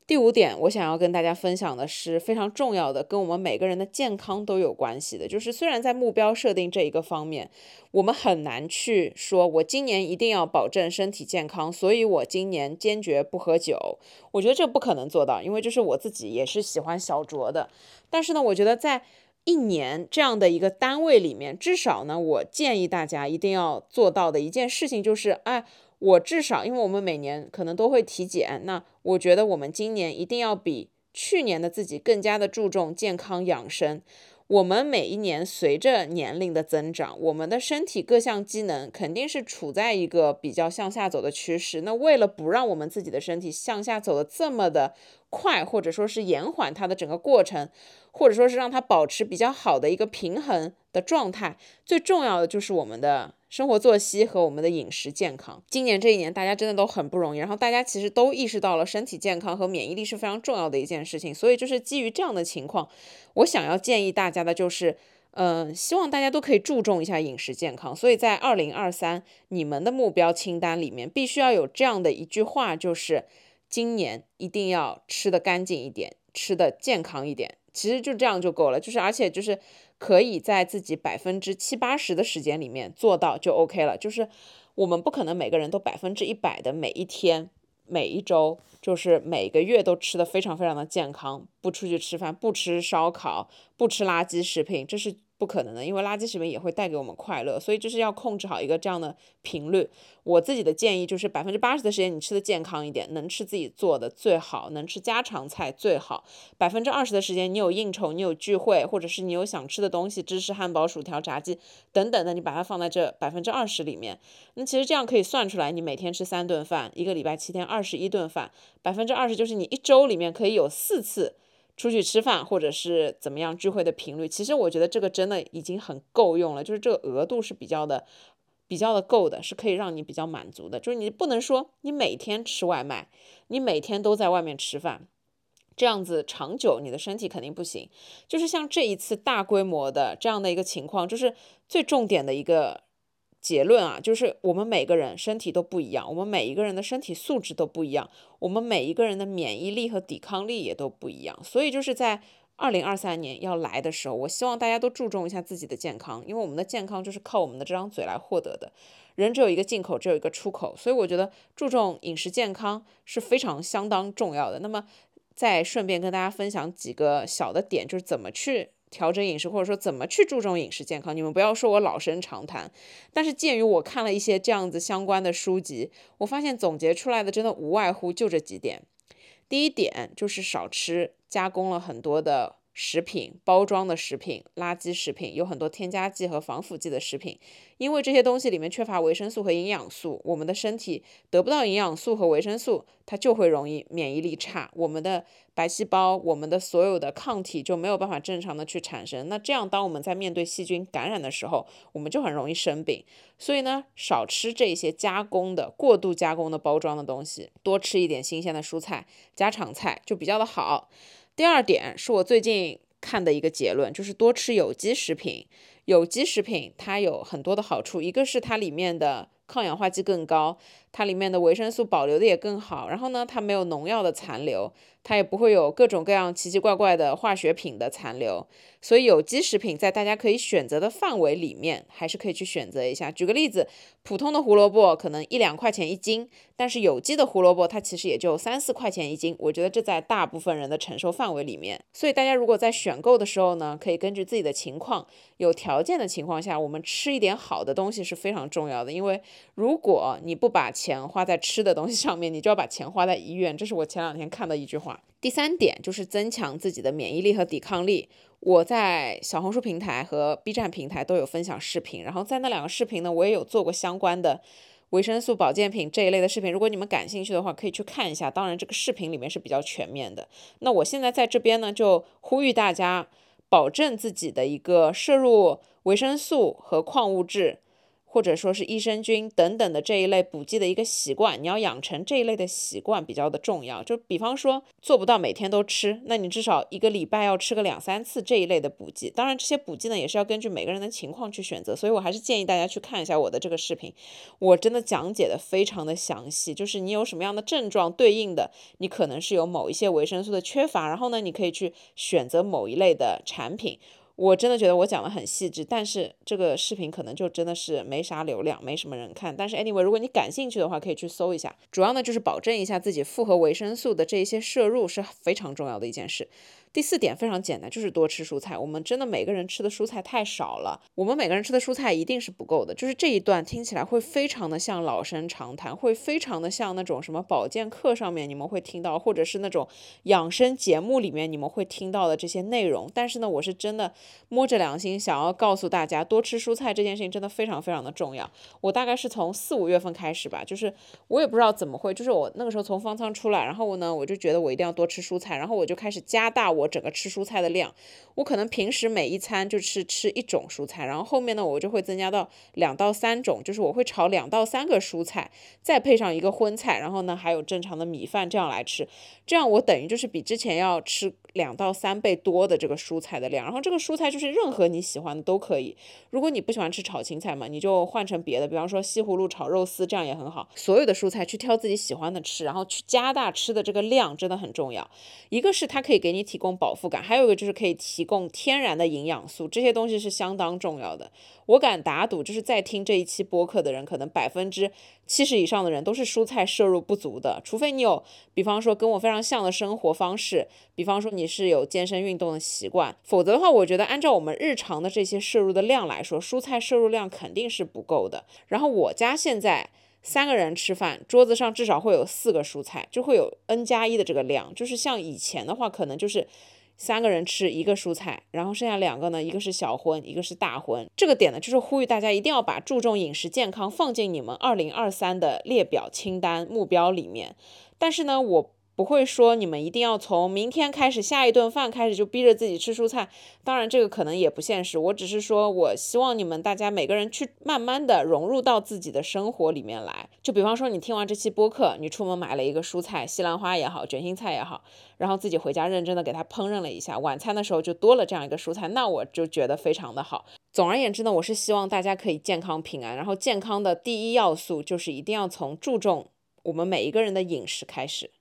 第五点，我想要跟大家分享的是非常重要的，跟我们每个人的健康都有关系的。就是虽然在目标设定这一个方面，我们很难去说，我今年一定要保证身体健康，所以我今年坚决不喝酒。我觉得这不可能做到，因为就是我自己也是喜欢小酌的。但是呢，我觉得在一年这样的一个单位里面，至少呢，我建议大家一定要做到的一件事情就是，哎。我至少，因为我们每年可能都会体检，那我觉得我们今年一定要比去年的自己更加的注重健康养生。我们每一年随着年龄的增长，我们的身体各项机能肯定是处在一个比较向下走的趋势。那为了不让我们自己的身体向下走的这么的快，或者说是延缓它的整个过程，或者说是让它保持比较好的一个平衡的状态，最重要的就是我们的。生活作息和我们的饮食健康。今年这一年，大家真的都很不容易，然后大家其实都意识到了身体健康和免疫力是非常重要的一件事情。所以就是基于这样的情况，我想要建议大家的就是，嗯，希望大家都可以注重一下饮食健康。所以在二零二三，你们的目标清单里面必须要有这样的一句话，就是今年一定要吃的干净一点，吃的健康一点。其实就这样就够了，就是而且就是。可以在自己百分之七八十的时间里面做到就 OK 了。就是我们不可能每个人都百分之一百的每一天、每一周，就是每个月都吃的非常非常的健康，不出去吃饭，不吃烧烤，不吃垃圾食品，这是。不可能的，因为垃圾食品也会带给我们快乐，所以就是要控制好一个这样的频率。我自己的建议就是百分之八十的时间你吃的健康一点，能吃自己做的最好，能吃家常菜最好。百分之二十的时间你有应酬，你有聚会，或者是你有想吃的东西，芝士汉堡、薯条、炸鸡等等的，你把它放在这百分之二十里面。那其实这样可以算出来，你每天吃三顿饭，一个礼拜七天二十一顿饭，百分之二十就是你一周里面可以有四次。出去吃饭或者是怎么样聚会的频率，其实我觉得这个真的已经很够用了，就是这个额度是比较的、比较的够的，是可以让你比较满足的。就是你不能说你每天吃外卖，你每天都在外面吃饭，这样子长久你的身体肯定不行。就是像这一次大规模的这样的一个情况，就是最重点的一个。结论啊，就是我们每个人身体都不一样，我们每一个人的身体素质都不一样，我们每一个人的免疫力和抵抗力也都不一样。所以就是在二零二三年要来的时候，我希望大家都注重一下自己的健康，因为我们的健康就是靠我们的这张嘴来获得的。人只有一个进口，只有一个出口，所以我觉得注重饮食健康是非常相当重要的。那么再顺便跟大家分享几个小的点，就是怎么去。调整饮食，或者说怎么去注重饮食健康，你们不要说我老生常谈。但是鉴于我看了一些这样子相关的书籍，我发现总结出来的真的无外乎就这几点。第一点就是少吃加工了很多的。食品包装的食品、垃圾食品有很多添加剂和防腐剂的食品，因为这些东西里面缺乏维生素和营养素，我们的身体得不到营养素和维生素，它就会容易免疫力差，我们的白细胞、我们的所有的抗体就没有办法正常的去产生。那这样，当我们在面对细菌感染的时候，我们就很容易生病。所以呢，少吃这些加工的、过度加工的包装的东西，多吃一点新鲜的蔬菜、家常菜就比较的好。第二点是我最近看的一个结论，就是多吃有机食品。有机食品它有很多的好处，一个是它里面的抗氧化剂更高，它里面的维生素保留的也更好。然后呢，它没有农药的残留。它也不会有各种各样奇奇怪怪的化学品的残留，所以有机食品在大家可以选择的范围里面，还是可以去选择一下。举个例子，普通的胡萝卜可能一两块钱一斤，但是有机的胡萝卜它其实也就三四块钱一斤。我觉得这在大部分人的承受范围里面。所以大家如果在选购的时候呢，可以根据自己的情况，有条件的情况下，我们吃一点好的东西是非常重要的。因为如果你不把钱花在吃的东西上面，你就要把钱花在医院。这是我前两天看的一句话。第三点就是增强自己的免疫力和抵抗力。我在小红书平台和 B 站平台都有分享视频，然后在那两个视频呢，我也有做过相关的维生素保健品这一类的视频。如果你们感兴趣的话，可以去看一下。当然，这个视频里面是比较全面的。那我现在在这边呢，就呼吁大家保证自己的一个摄入维生素和矿物质。或者说是益生菌等等的这一类补剂的一个习惯，你要养成这一类的习惯比较的重要。就比方说做不到每天都吃，那你至少一个礼拜要吃个两三次这一类的补剂。当然这些补剂呢也是要根据每个人的情况去选择，所以我还是建议大家去看一下我的这个视频，我真的讲解的非常的详细。就是你有什么样的症状对应的，你可能是有某一些维生素的缺乏，然后呢你可以去选择某一类的产品。我真的觉得我讲的很细致，但是这个视频可能就真的是没啥流量，没什么人看。但是 anyway，如果你感兴趣的话，可以去搜一下。主要呢就是保证一下自己复合维生素的这一些摄入是非常重要的一件事。第四点非常简单，就是多吃蔬菜。我们真的每个人吃的蔬菜太少了，我们每个人吃的蔬菜一定是不够的。就是这一段听起来会非常的像老生常谈，会非常的像那种什么保健课上面你们会听到，或者是那种养生节目里面你们会听到的这些内容。但是呢，我是真的摸着良心想要告诉大家，多吃蔬菜这件事情真的非常非常的重要。我大概是从四五月份开始吧，就是我也不知道怎么会，就是我那个时候从方舱出来，然后呢，我就觉得我一定要多吃蔬菜，然后我就开始加大我。整个吃蔬菜的量。我可能平时每一餐就是吃一种蔬菜，然后后面呢，我就会增加到两到三种，就是我会炒两到三个蔬菜，再配上一个荤菜，然后呢还有正常的米饭这样来吃，这样我等于就是比之前要吃两到三倍多的这个蔬菜的量。然后这个蔬菜就是任何你喜欢的都可以，如果你不喜欢吃炒青菜嘛，你就换成别的，比方说西葫芦炒肉丝，这样也很好。所有的蔬菜去挑自己喜欢的吃，然后去加大吃的这个量，真的很重要。一个是它可以给你提供饱腹感，还有一个就是可以提供天然的营养素，这些东西是相当重要的。我敢打赌，就是在听这一期播客的人，可能百分之七十以上的人都是蔬菜摄入不足的，除非你有，比方说跟我非常像的生活方式，比方说你是有健身运动的习惯，否则的话，我觉得按照我们日常的这些摄入的量来说，蔬菜摄入量肯定是不够的。然后我家现在三个人吃饭，桌子上至少会有四个蔬菜，就会有 n 加一的这个量，就是像以前的话，可能就是。三个人吃一个蔬菜，然后剩下两个呢，一个是小荤，一个是大荤。这个点呢，就是呼吁大家一定要把注重饮食健康放进你们二零二三的列表清单目标里面。但是呢，我。不会说你们一定要从明天开始，下一顿饭开始就逼着自己吃蔬菜。当然，这个可能也不现实。我只是说，我希望你们大家每个人去慢慢的融入到自己的生活里面来。就比方说，你听完这期播客，你出门买了一个蔬菜，西兰花也好，卷心菜也好，然后自己回家认真的给它烹饪了一下，晚餐的时候就多了这样一个蔬菜，那我就觉得非常的好。总而言之呢，我是希望大家可以健康平安。然后，健康的第一要素就是一定要从注重我们每一个人的饮食开始。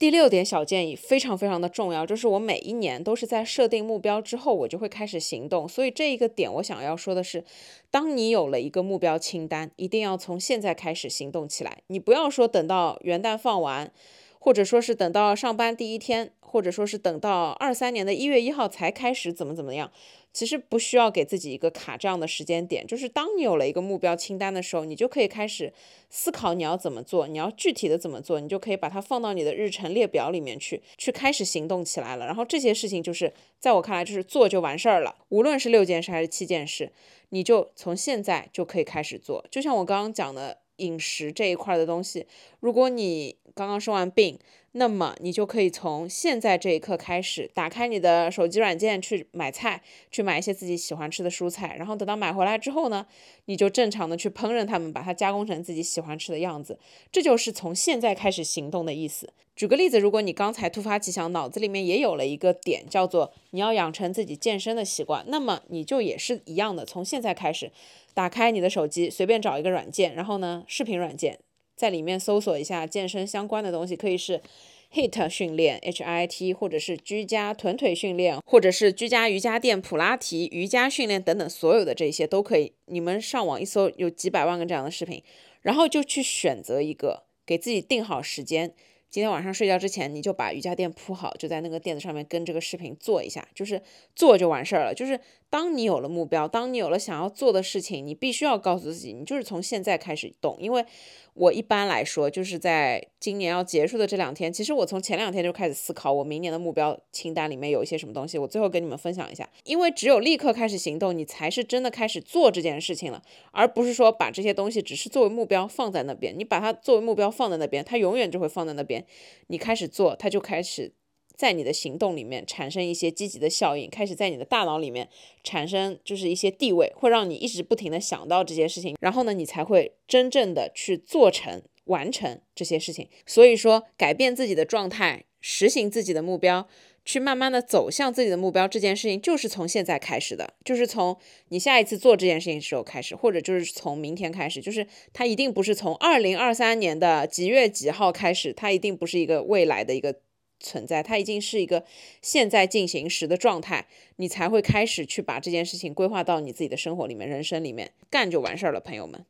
第六点小建议非常非常的重要，就是我每一年都是在设定目标之后，我就会开始行动。所以这一个点我想要说的是，当你有了一个目标清单，一定要从现在开始行动起来。你不要说等到元旦放完，或者说是等到上班第一天，或者说是等到二三年的一月一号才开始怎么怎么样。其实不需要给自己一个卡这样的时间点，就是当你有了一个目标清单的时候，你就可以开始思考你要怎么做，你要具体的怎么做，你就可以把它放到你的日程列表里面去，去开始行动起来了。然后这些事情就是在我看来就是做就完事儿了，无论是六件事还是七件事，你就从现在就可以开始做。就像我刚刚讲的饮食这一块的东西，如果你刚刚生完病。那么你就可以从现在这一刻开始，打开你的手机软件去买菜，去买一些自己喜欢吃的蔬菜，然后等到买回来之后呢，你就正常的去烹饪它们，把它加工成自己喜欢吃的样子。这就是从现在开始行动的意思。举个例子，如果你刚才突发奇想，脑子里面也有了一个点，叫做你要养成自己健身的习惯，那么你就也是一样的，从现在开始，打开你的手机，随便找一个软件，然后呢，视频软件。在里面搜索一下健身相关的东西，可以是 HIT 训练 H I T，或者是居家臀腿训练，或者是居家瑜伽垫普拉提瑜伽训练等等，所有的这些都可以。你们上网一搜，有几百万个这样的视频，然后就去选择一个，给自己定好时间。今天晚上睡觉之前，你就把瑜伽垫铺好，就在那个垫子上面跟这个视频做一下，就是做就完事儿了。就是当你有了目标，当你有了想要做的事情，你必须要告诉自己，你就是从现在开始动。因为我一般来说，就是在今年要结束的这两天，其实我从前两天就开始思考，我明年的目标清单里面有一些什么东西，我最后跟你们分享一下。因为只有立刻开始行动，你才是真的开始做这件事情了，而不是说把这些东西只是作为目标放在那边。你把它作为目标放在那边，它永远就会放在那边。你开始做，它就开始在你的行动里面产生一些积极的效应，开始在你的大脑里面产生就是一些地位，会让你一直不停的想到这些事情，然后呢，你才会真正的去做成完成这些事情。所以说，改变自己的状态，实行自己的目标，去慢慢的走向自己的目标，这件事情就是从现在开始的，就是从你下一次做这件事情时候开始，或者就是从明天开始，就是它一定不是从二零二三年的几月几号开始，它一定不是一个未来的一个存在，它已经是一个现在进行时的状态，你才会开始去把这件事情规划到你自己的生活里面、人生里面，干就完事儿了，朋友们。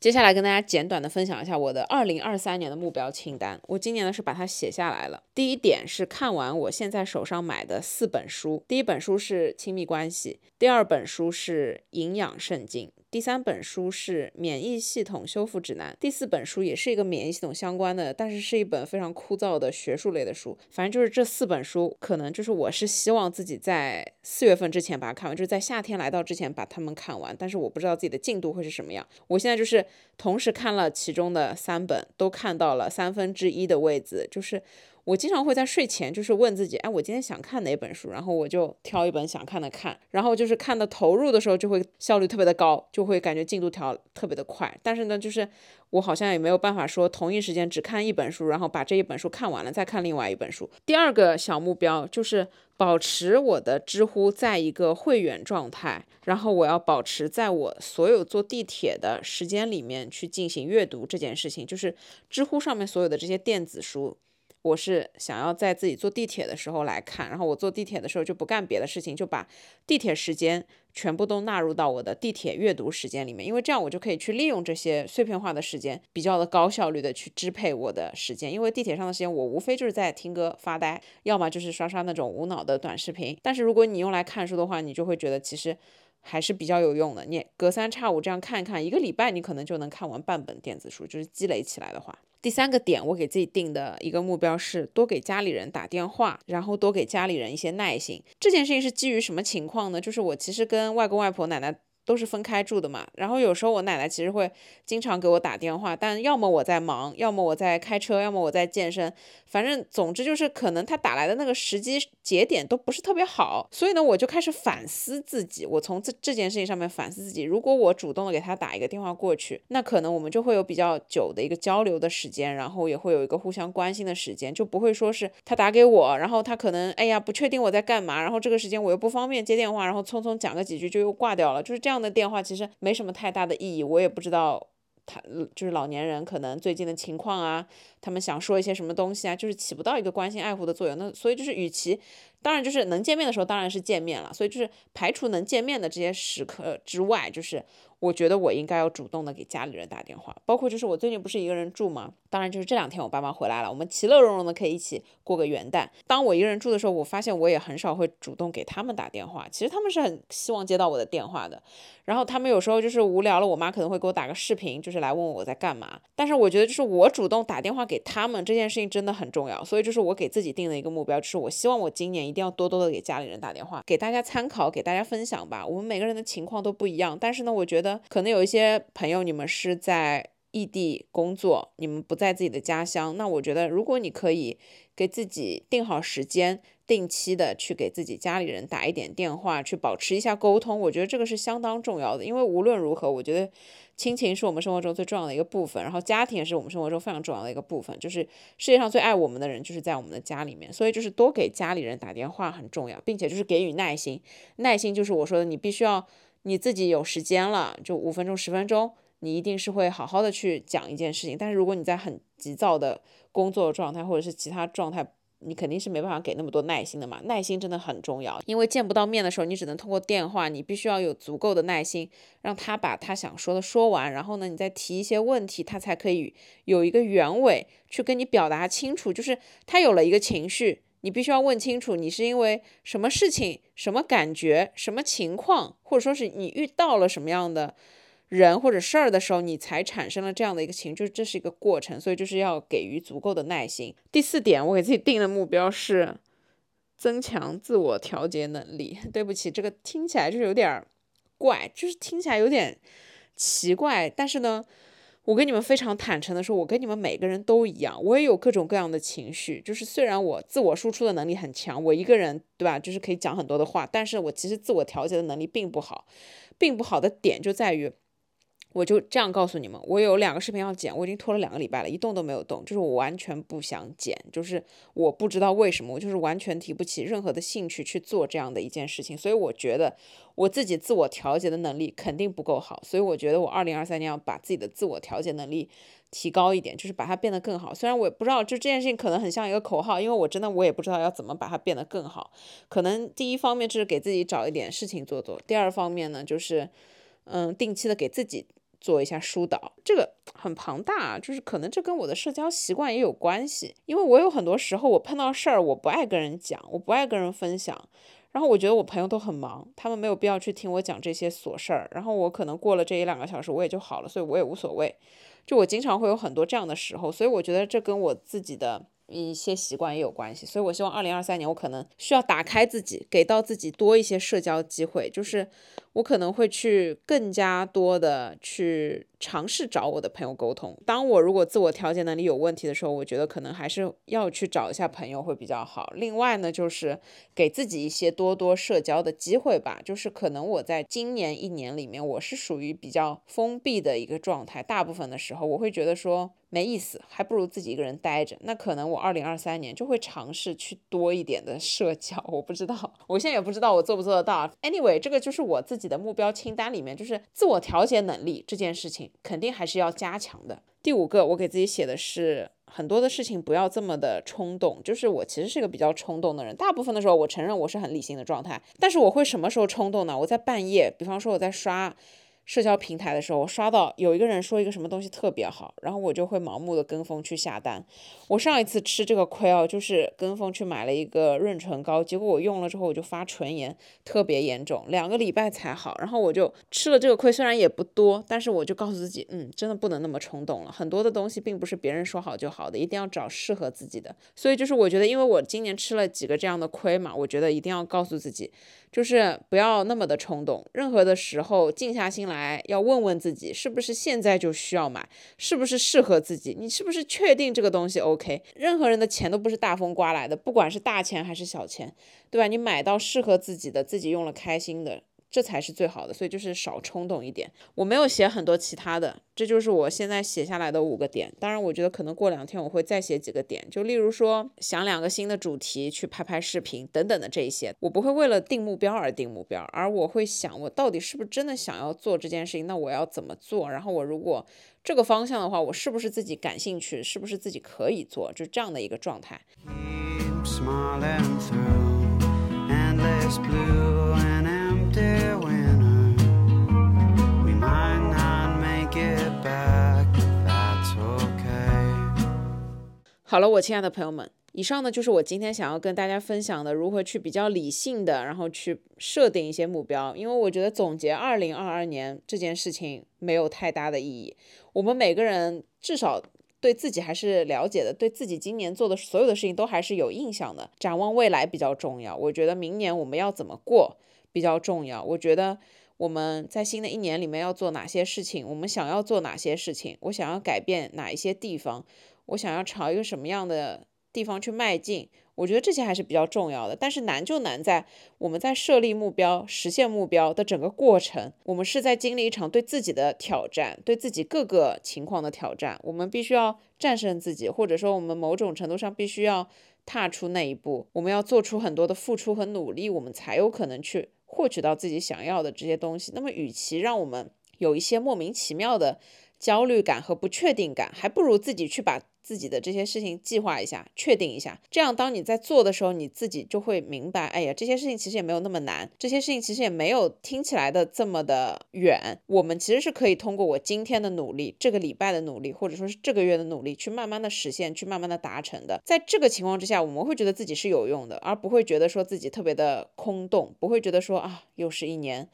接下来跟大家简短的分享一下我的二零二三年的目标清单。我今年呢是把它写下来了。第一点是看完我现在手上买的四本书，第一本书是亲密关系，第二本书是营养圣经，第三本书是《免疫系统修复指南》，第四本书也是一个免疫系统相关的，但是是一本非常枯燥的学术类的书。反正就是这四本书，可能就是我是希望自己在四月份之前把它看完，就是在夏天来到之前把它们看完。但是我不知道自己的进度会是什么样。我现在就是同时看了其中的三本，都看到了三分之一的位置，就是。我经常会在睡前就是问自己，哎，我今天想看哪本书，然后我就挑一本想看的看，然后就是看的投入的时候就会效率特别的高，就会感觉进度条特别的快。但是呢，就是我好像也没有办法说同一时间只看一本书，然后把这一本书看完了再看另外一本书。第二个小目标就是保持我的知乎在一个会员状态，然后我要保持在我所有坐地铁的时间里面去进行阅读这件事情，就是知乎上面所有的这些电子书。我是想要在自己坐地铁的时候来看，然后我坐地铁的时候就不干别的事情，就把地铁时间全部都纳入到我的地铁阅读时间里面，因为这样我就可以去利用这些碎片化的时间，比较的高效率的去支配我的时间。因为地铁上的时间，我无非就是在听歌发呆，要么就是刷刷那种无脑的短视频。但是如果你用来看书的话，你就会觉得其实还是比较有用的。你隔三差五这样看一看，一个礼拜你可能就能看完半本电子书，就是积累起来的话。第三个点，我给自己定的一个目标是多给家里人打电话，然后多给家里人一些耐心。这件事情是基于什么情况呢？就是我其实跟外公外婆、奶奶。都是分开住的嘛，然后有时候我奶奶其实会经常给我打电话，但要么我在忙，要么我在开车，要么我在健身，反正总之就是可能她打来的那个时机节点都不是特别好，所以呢，我就开始反思自己，我从这这件事情上面反思自己，如果我主动的给她打一个电话过去，那可能我们就会有比较久的一个交流的时间，然后也会有一个互相关心的时间，就不会说是他打给我，然后他可能哎呀不确定我在干嘛，然后这个时间我又不方便接电话，然后匆匆讲个几句就又挂掉了，就是这样。的电话其实没什么太大的意义，我也不知道他就是老年人可能最近的情况啊，他们想说一些什么东西啊，就是起不到一个关心爱护的作用。那所以就是与其，当然就是能见面的时候当然是见面了，所以就是排除能见面的这些时刻之外，就是。我觉得我应该要主动的给家里人打电话，包括就是我最近不是一个人住吗？当然就是这两天我爸妈回来了，我们其乐融融的可以一起过个元旦。当我一个人住的时候，我发现我也很少会主动给他们打电话，其实他们是很希望接到我的电话的。然后他们有时候就是无聊了，我妈可能会给我打个视频，就是来问我在干嘛。但是我觉得就是我主动打电话给他们这件事情真的很重要，所以就是我给自己定的一个目标，就是我希望我今年一定要多多的给家里人打电话，给大家参考，给大家分享吧。我们每个人的情况都不一样，但是呢，我觉得可能有一些朋友你们是在异地工作，你们不在自己的家乡，那我觉得如果你可以给自己定好时间。定期的去给自己家里人打一点电话，去保持一下沟通，我觉得这个是相当重要的。因为无论如何，我觉得亲情是我们生活中最重要的一个部分，然后家庭也是我们生活中非常重要的一个部分。就是世界上最爱我们的人，就是在我们的家里面，所以就是多给家里人打电话很重要，并且就是给予耐心。耐心就是我说的，你必须要你自己有时间了，就五分钟、十分钟，你一定是会好好的去讲一件事情。但是如果你在很急躁的工作状态或者是其他状态，你肯定是没办法给那么多耐心的嘛，耐心真的很重要，因为见不到面的时候，你只能通过电话，你必须要有足够的耐心，让他把他想说的说完，然后呢，你再提一些问题，他才可以有一个原委去跟你表达清楚，就是他有了一个情绪，你必须要问清楚，你是因为什么事情、什么感觉、什么情况，或者说是你遇到了什么样的。人或者事儿的时候，你才产生了这样的一个情，就是这是一个过程，所以就是要给予足够的耐心。第四点，我给自己定的目标是增强自我调节能力。对不起，这个听起来就是有点怪，就是听起来有点奇怪。但是呢，我跟你们非常坦诚的说，我跟你们每个人都一样，我也有各种各样的情绪。就是虽然我自我输出的能力很强，我一个人对吧，就是可以讲很多的话，但是我其实自我调节的能力并不好，并不好的点就在于。我就这样告诉你们，我有两个视频要剪，我已经拖了两个礼拜了，一动都没有动，就是我完全不想剪，就是我不知道为什么，我就是完全提不起任何的兴趣去做这样的一件事情，所以我觉得我自己自我调节的能力肯定不够好，所以我觉得我二零二三年要把自己的自我调节能力提高一点，就是把它变得更好。虽然我也不知道，就这件事情可能很像一个口号，因为我真的我也不知道要怎么把它变得更好。可能第一方面就是给自己找一点事情做做，第二方面呢就是嗯，定期的给自己。做一下疏导，这个很庞大，就是可能这跟我的社交习惯也有关系。因为我有很多时候我碰到事儿，我不爱跟人讲，我不爱跟人分享。然后我觉得我朋友都很忙，他们没有必要去听我讲这些琐事儿。然后我可能过了这一两个小时，我也就好了，所以我也无所谓。就我经常会有很多这样的时候，所以我觉得这跟我自己的一些习惯也有关系。所以我希望二零二三年我可能需要打开自己，给到自己多一些社交机会，就是我可能会去更加多的去。尝试找我的朋友沟通。当我如果自我调节能力有问题的时候，我觉得可能还是要去找一下朋友会比较好。另外呢，就是给自己一些多多社交的机会吧。就是可能我在今年一年里面，我是属于比较封闭的一个状态。大部分的时候，我会觉得说没意思，还不如自己一个人待着。那可能我二零二三年就会尝试去多一点的社交。我不知道，我现在也不知道我做不做得到。Anyway，这个就是我自己自己的目标清单里面，就是自我调节能力这件事情。肯定还是要加强的。第五个，我给自己写的是很多的事情不要这么的冲动。就是我其实是个比较冲动的人，大部分的时候我承认我是很理性的状态，但是我会什么时候冲动呢？我在半夜，比方说我在刷。社交平台的时候，我刷到有一个人说一个什么东西特别好，然后我就会盲目的跟风去下单。我上一次吃这个亏哦，就是跟风去买了一个润唇膏，结果我用了之后我就发唇炎，特别严重，两个礼拜才好。然后我就吃了这个亏，虽然也不多，但是我就告诉自己，嗯，真的不能那么冲动了。很多的东西并不是别人说好就好的，一定要找适合自己的。所以就是我觉得，因为我今年吃了几个这样的亏嘛，我觉得一定要告诉自己。就是不要那么的冲动，任何的时候静下心来，要问问自己，是不是现在就需要买，是不是适合自己，你是不是确定这个东西 OK？任何人的钱都不是大风刮来的，不管是大钱还是小钱，对吧？你买到适合自己的，自己用了开心的。这才是最好的，所以就是少冲动一点。我没有写很多其他的，这就是我现在写下来的五个点。当然，我觉得可能过两天我会再写几个点，就例如说想两个新的主题去拍拍视频等等的这一些。我不会为了定目标而定目标，而我会想我到底是不是真的想要做这件事情，那我要怎么做？然后我如果这个方向的话，我是不是自己感兴趣？是不是自己可以做？就这样的一个状态。好了，我亲爱的朋友们，以上呢就是我今天想要跟大家分享的，如何去比较理性的，然后去设定一些目标。因为我觉得总结二零二二年这件事情没有太大的意义。我们每个人至少对自己还是了解的，对自己今年做的所有的事情都还是有印象的。展望未来比较重要。我觉得明年我们要怎么过比较重要。我觉得我们在新的一年里面要做哪些事情，我们想要做哪些事情，我想要改变哪一些地方。我想要朝一个什么样的地方去迈进？我觉得这些还是比较重要的。但是难就难在我们在设立目标、实现目标的整个过程，我们是在经历一场对自己的挑战，对自己各个情况的挑战。我们必须要战胜自己，或者说我们某种程度上必须要踏出那一步。我们要做出很多的付出和努力，我们才有可能去获取到自己想要的这些东西。那么，与其让我们有一些莫名其妙的焦虑感和不确定感，还不如自己去把。自己的这些事情计划一下，确定一下，这样当你在做的时候，你自己就会明白，哎呀，这些事情其实也没有那么难，这些事情其实也没有听起来的这么的远。我们其实是可以通过我今天的努力，这个礼拜的努力，或者说是这个月的努力，去慢慢的实现，去慢慢的达成的。在这个情况之下，我们会觉得自己是有用的，而不会觉得说自己特别的空洞，不会觉得说啊，又是一年。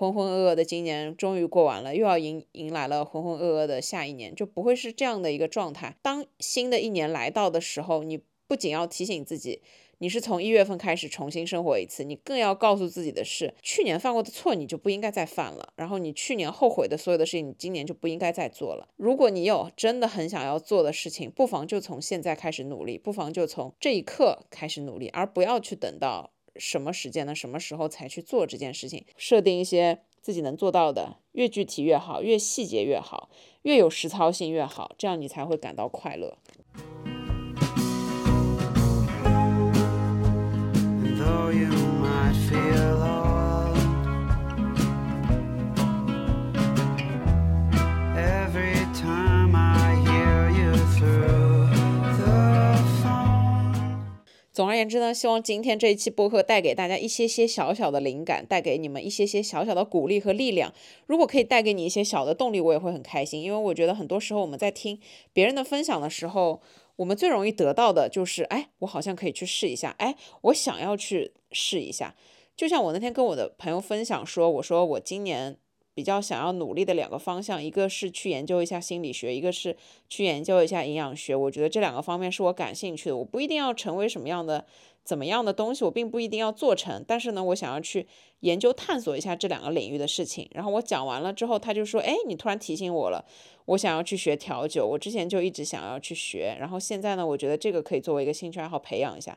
浑浑噩噩的今年终于过完了，又要迎迎来了浑浑噩噩的下一年，就不会是这样的一个状态。当新的一年来到的时候，你不仅要提醒自己，你是从一月份开始重新生活一次，你更要告诉自己的是，去年犯过的错你就不应该再犯了。然后你去年后悔的所有的事情，你今年就不应该再做了。如果你有真的很想要做的事情，不妨就从现在开始努力，不妨就从这一刻开始努力，而不要去等到。什么时间呢？什么时候才去做这件事情？设定一些自己能做到的，越具体越好，越细节越好，越有实操性越好，这样你才会感到快乐。总而言之呢，希望今天这一期播客带给大家一些些小小的灵感，带给你们一些些小小的鼓励和力量。如果可以带给你一些小的动力，我也会很开心。因为我觉得很多时候我们在听别人的分享的时候，我们最容易得到的就是，哎，我好像可以去试一下，哎，我想要去试一下。就像我那天跟我的朋友分享说，我说我今年比较想要努力的两个方向，一个是去研究一下心理学，一个是去研究一下营养学。我觉得这两个方面是我感兴趣的。我不一定要成为什么样的、怎么样的东西，我并不一定要做成，但是呢，我想要去研究探索一下这两个领域的事情。然后我讲完了之后，他就说：“哎，你突然提醒我了，我想要去学调酒。我之前就一直想要去学，然后现在呢，我觉得这个可以作为一个兴趣爱好培养一下。”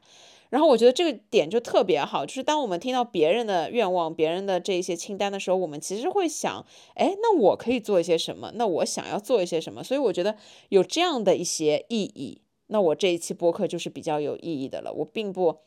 然后我觉得这个点就特别好，就是当我们听到别人的愿望、别人的这一些清单的时候，我们其实会想，哎，那我可以做一些什么？那我想要做一些什么？所以我觉得有这样的一些意义，那我这一期播客就是比较有意义的了。我并不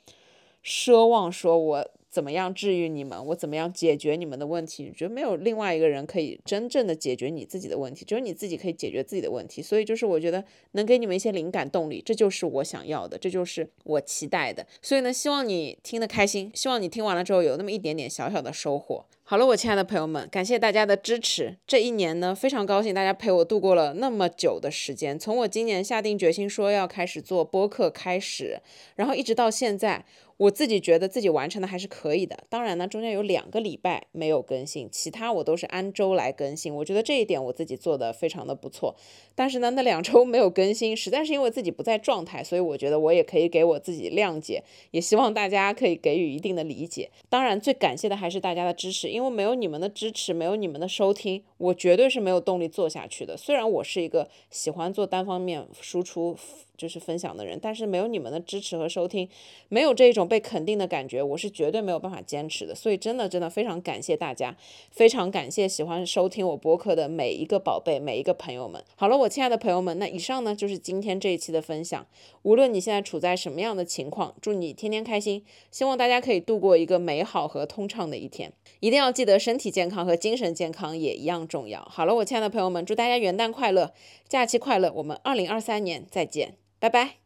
奢望说我。怎么样治愈你们？我怎么样解决你们的问题？觉得没有另外一个人可以真正的解决你自己的问题，只有你自己可以解决自己的问题。所以就是我觉得能给你们一些灵感动力，这就是我想要的，这就是我期待的。所以呢，希望你听得开心，希望你听完了之后有那么一点点小小的收获。好了，我亲爱的朋友们，感谢大家的支持。这一年呢，非常高兴大家陪我度过了那么久的时间，从我今年下定决心说要开始做播客开始，然后一直到现在。我自己觉得自己完成的还是可以的，当然呢，中间有两个礼拜没有更新，其他我都是按周来更新。我觉得这一点我自己做的非常的不错。但是呢，那两周没有更新，实在是因为自己不在状态，所以我觉得我也可以给我自己谅解，也希望大家可以给予一定的理解。当然，最感谢的还是大家的支持，因为没有你们的支持，没有你们的收听，我绝对是没有动力做下去的。虽然我是一个喜欢做单方面输出。就是分享的人，但是没有你们的支持和收听，没有这种被肯定的感觉，我是绝对没有办法坚持的。所以真的真的非常感谢大家，非常感谢喜欢收听我播客的每一个宝贝，每一个朋友们。好了，我亲爱的朋友们，那以上呢就是今天这一期的分享。无论你现在处在什么样的情况，祝你天天开心，希望大家可以度过一个美好和通畅的一天。一定要记得身体健康和精神健康也一样重要。好了，我亲爱的朋友们，祝大家元旦快乐，假期快乐，我们二零二三年再见。拜拜。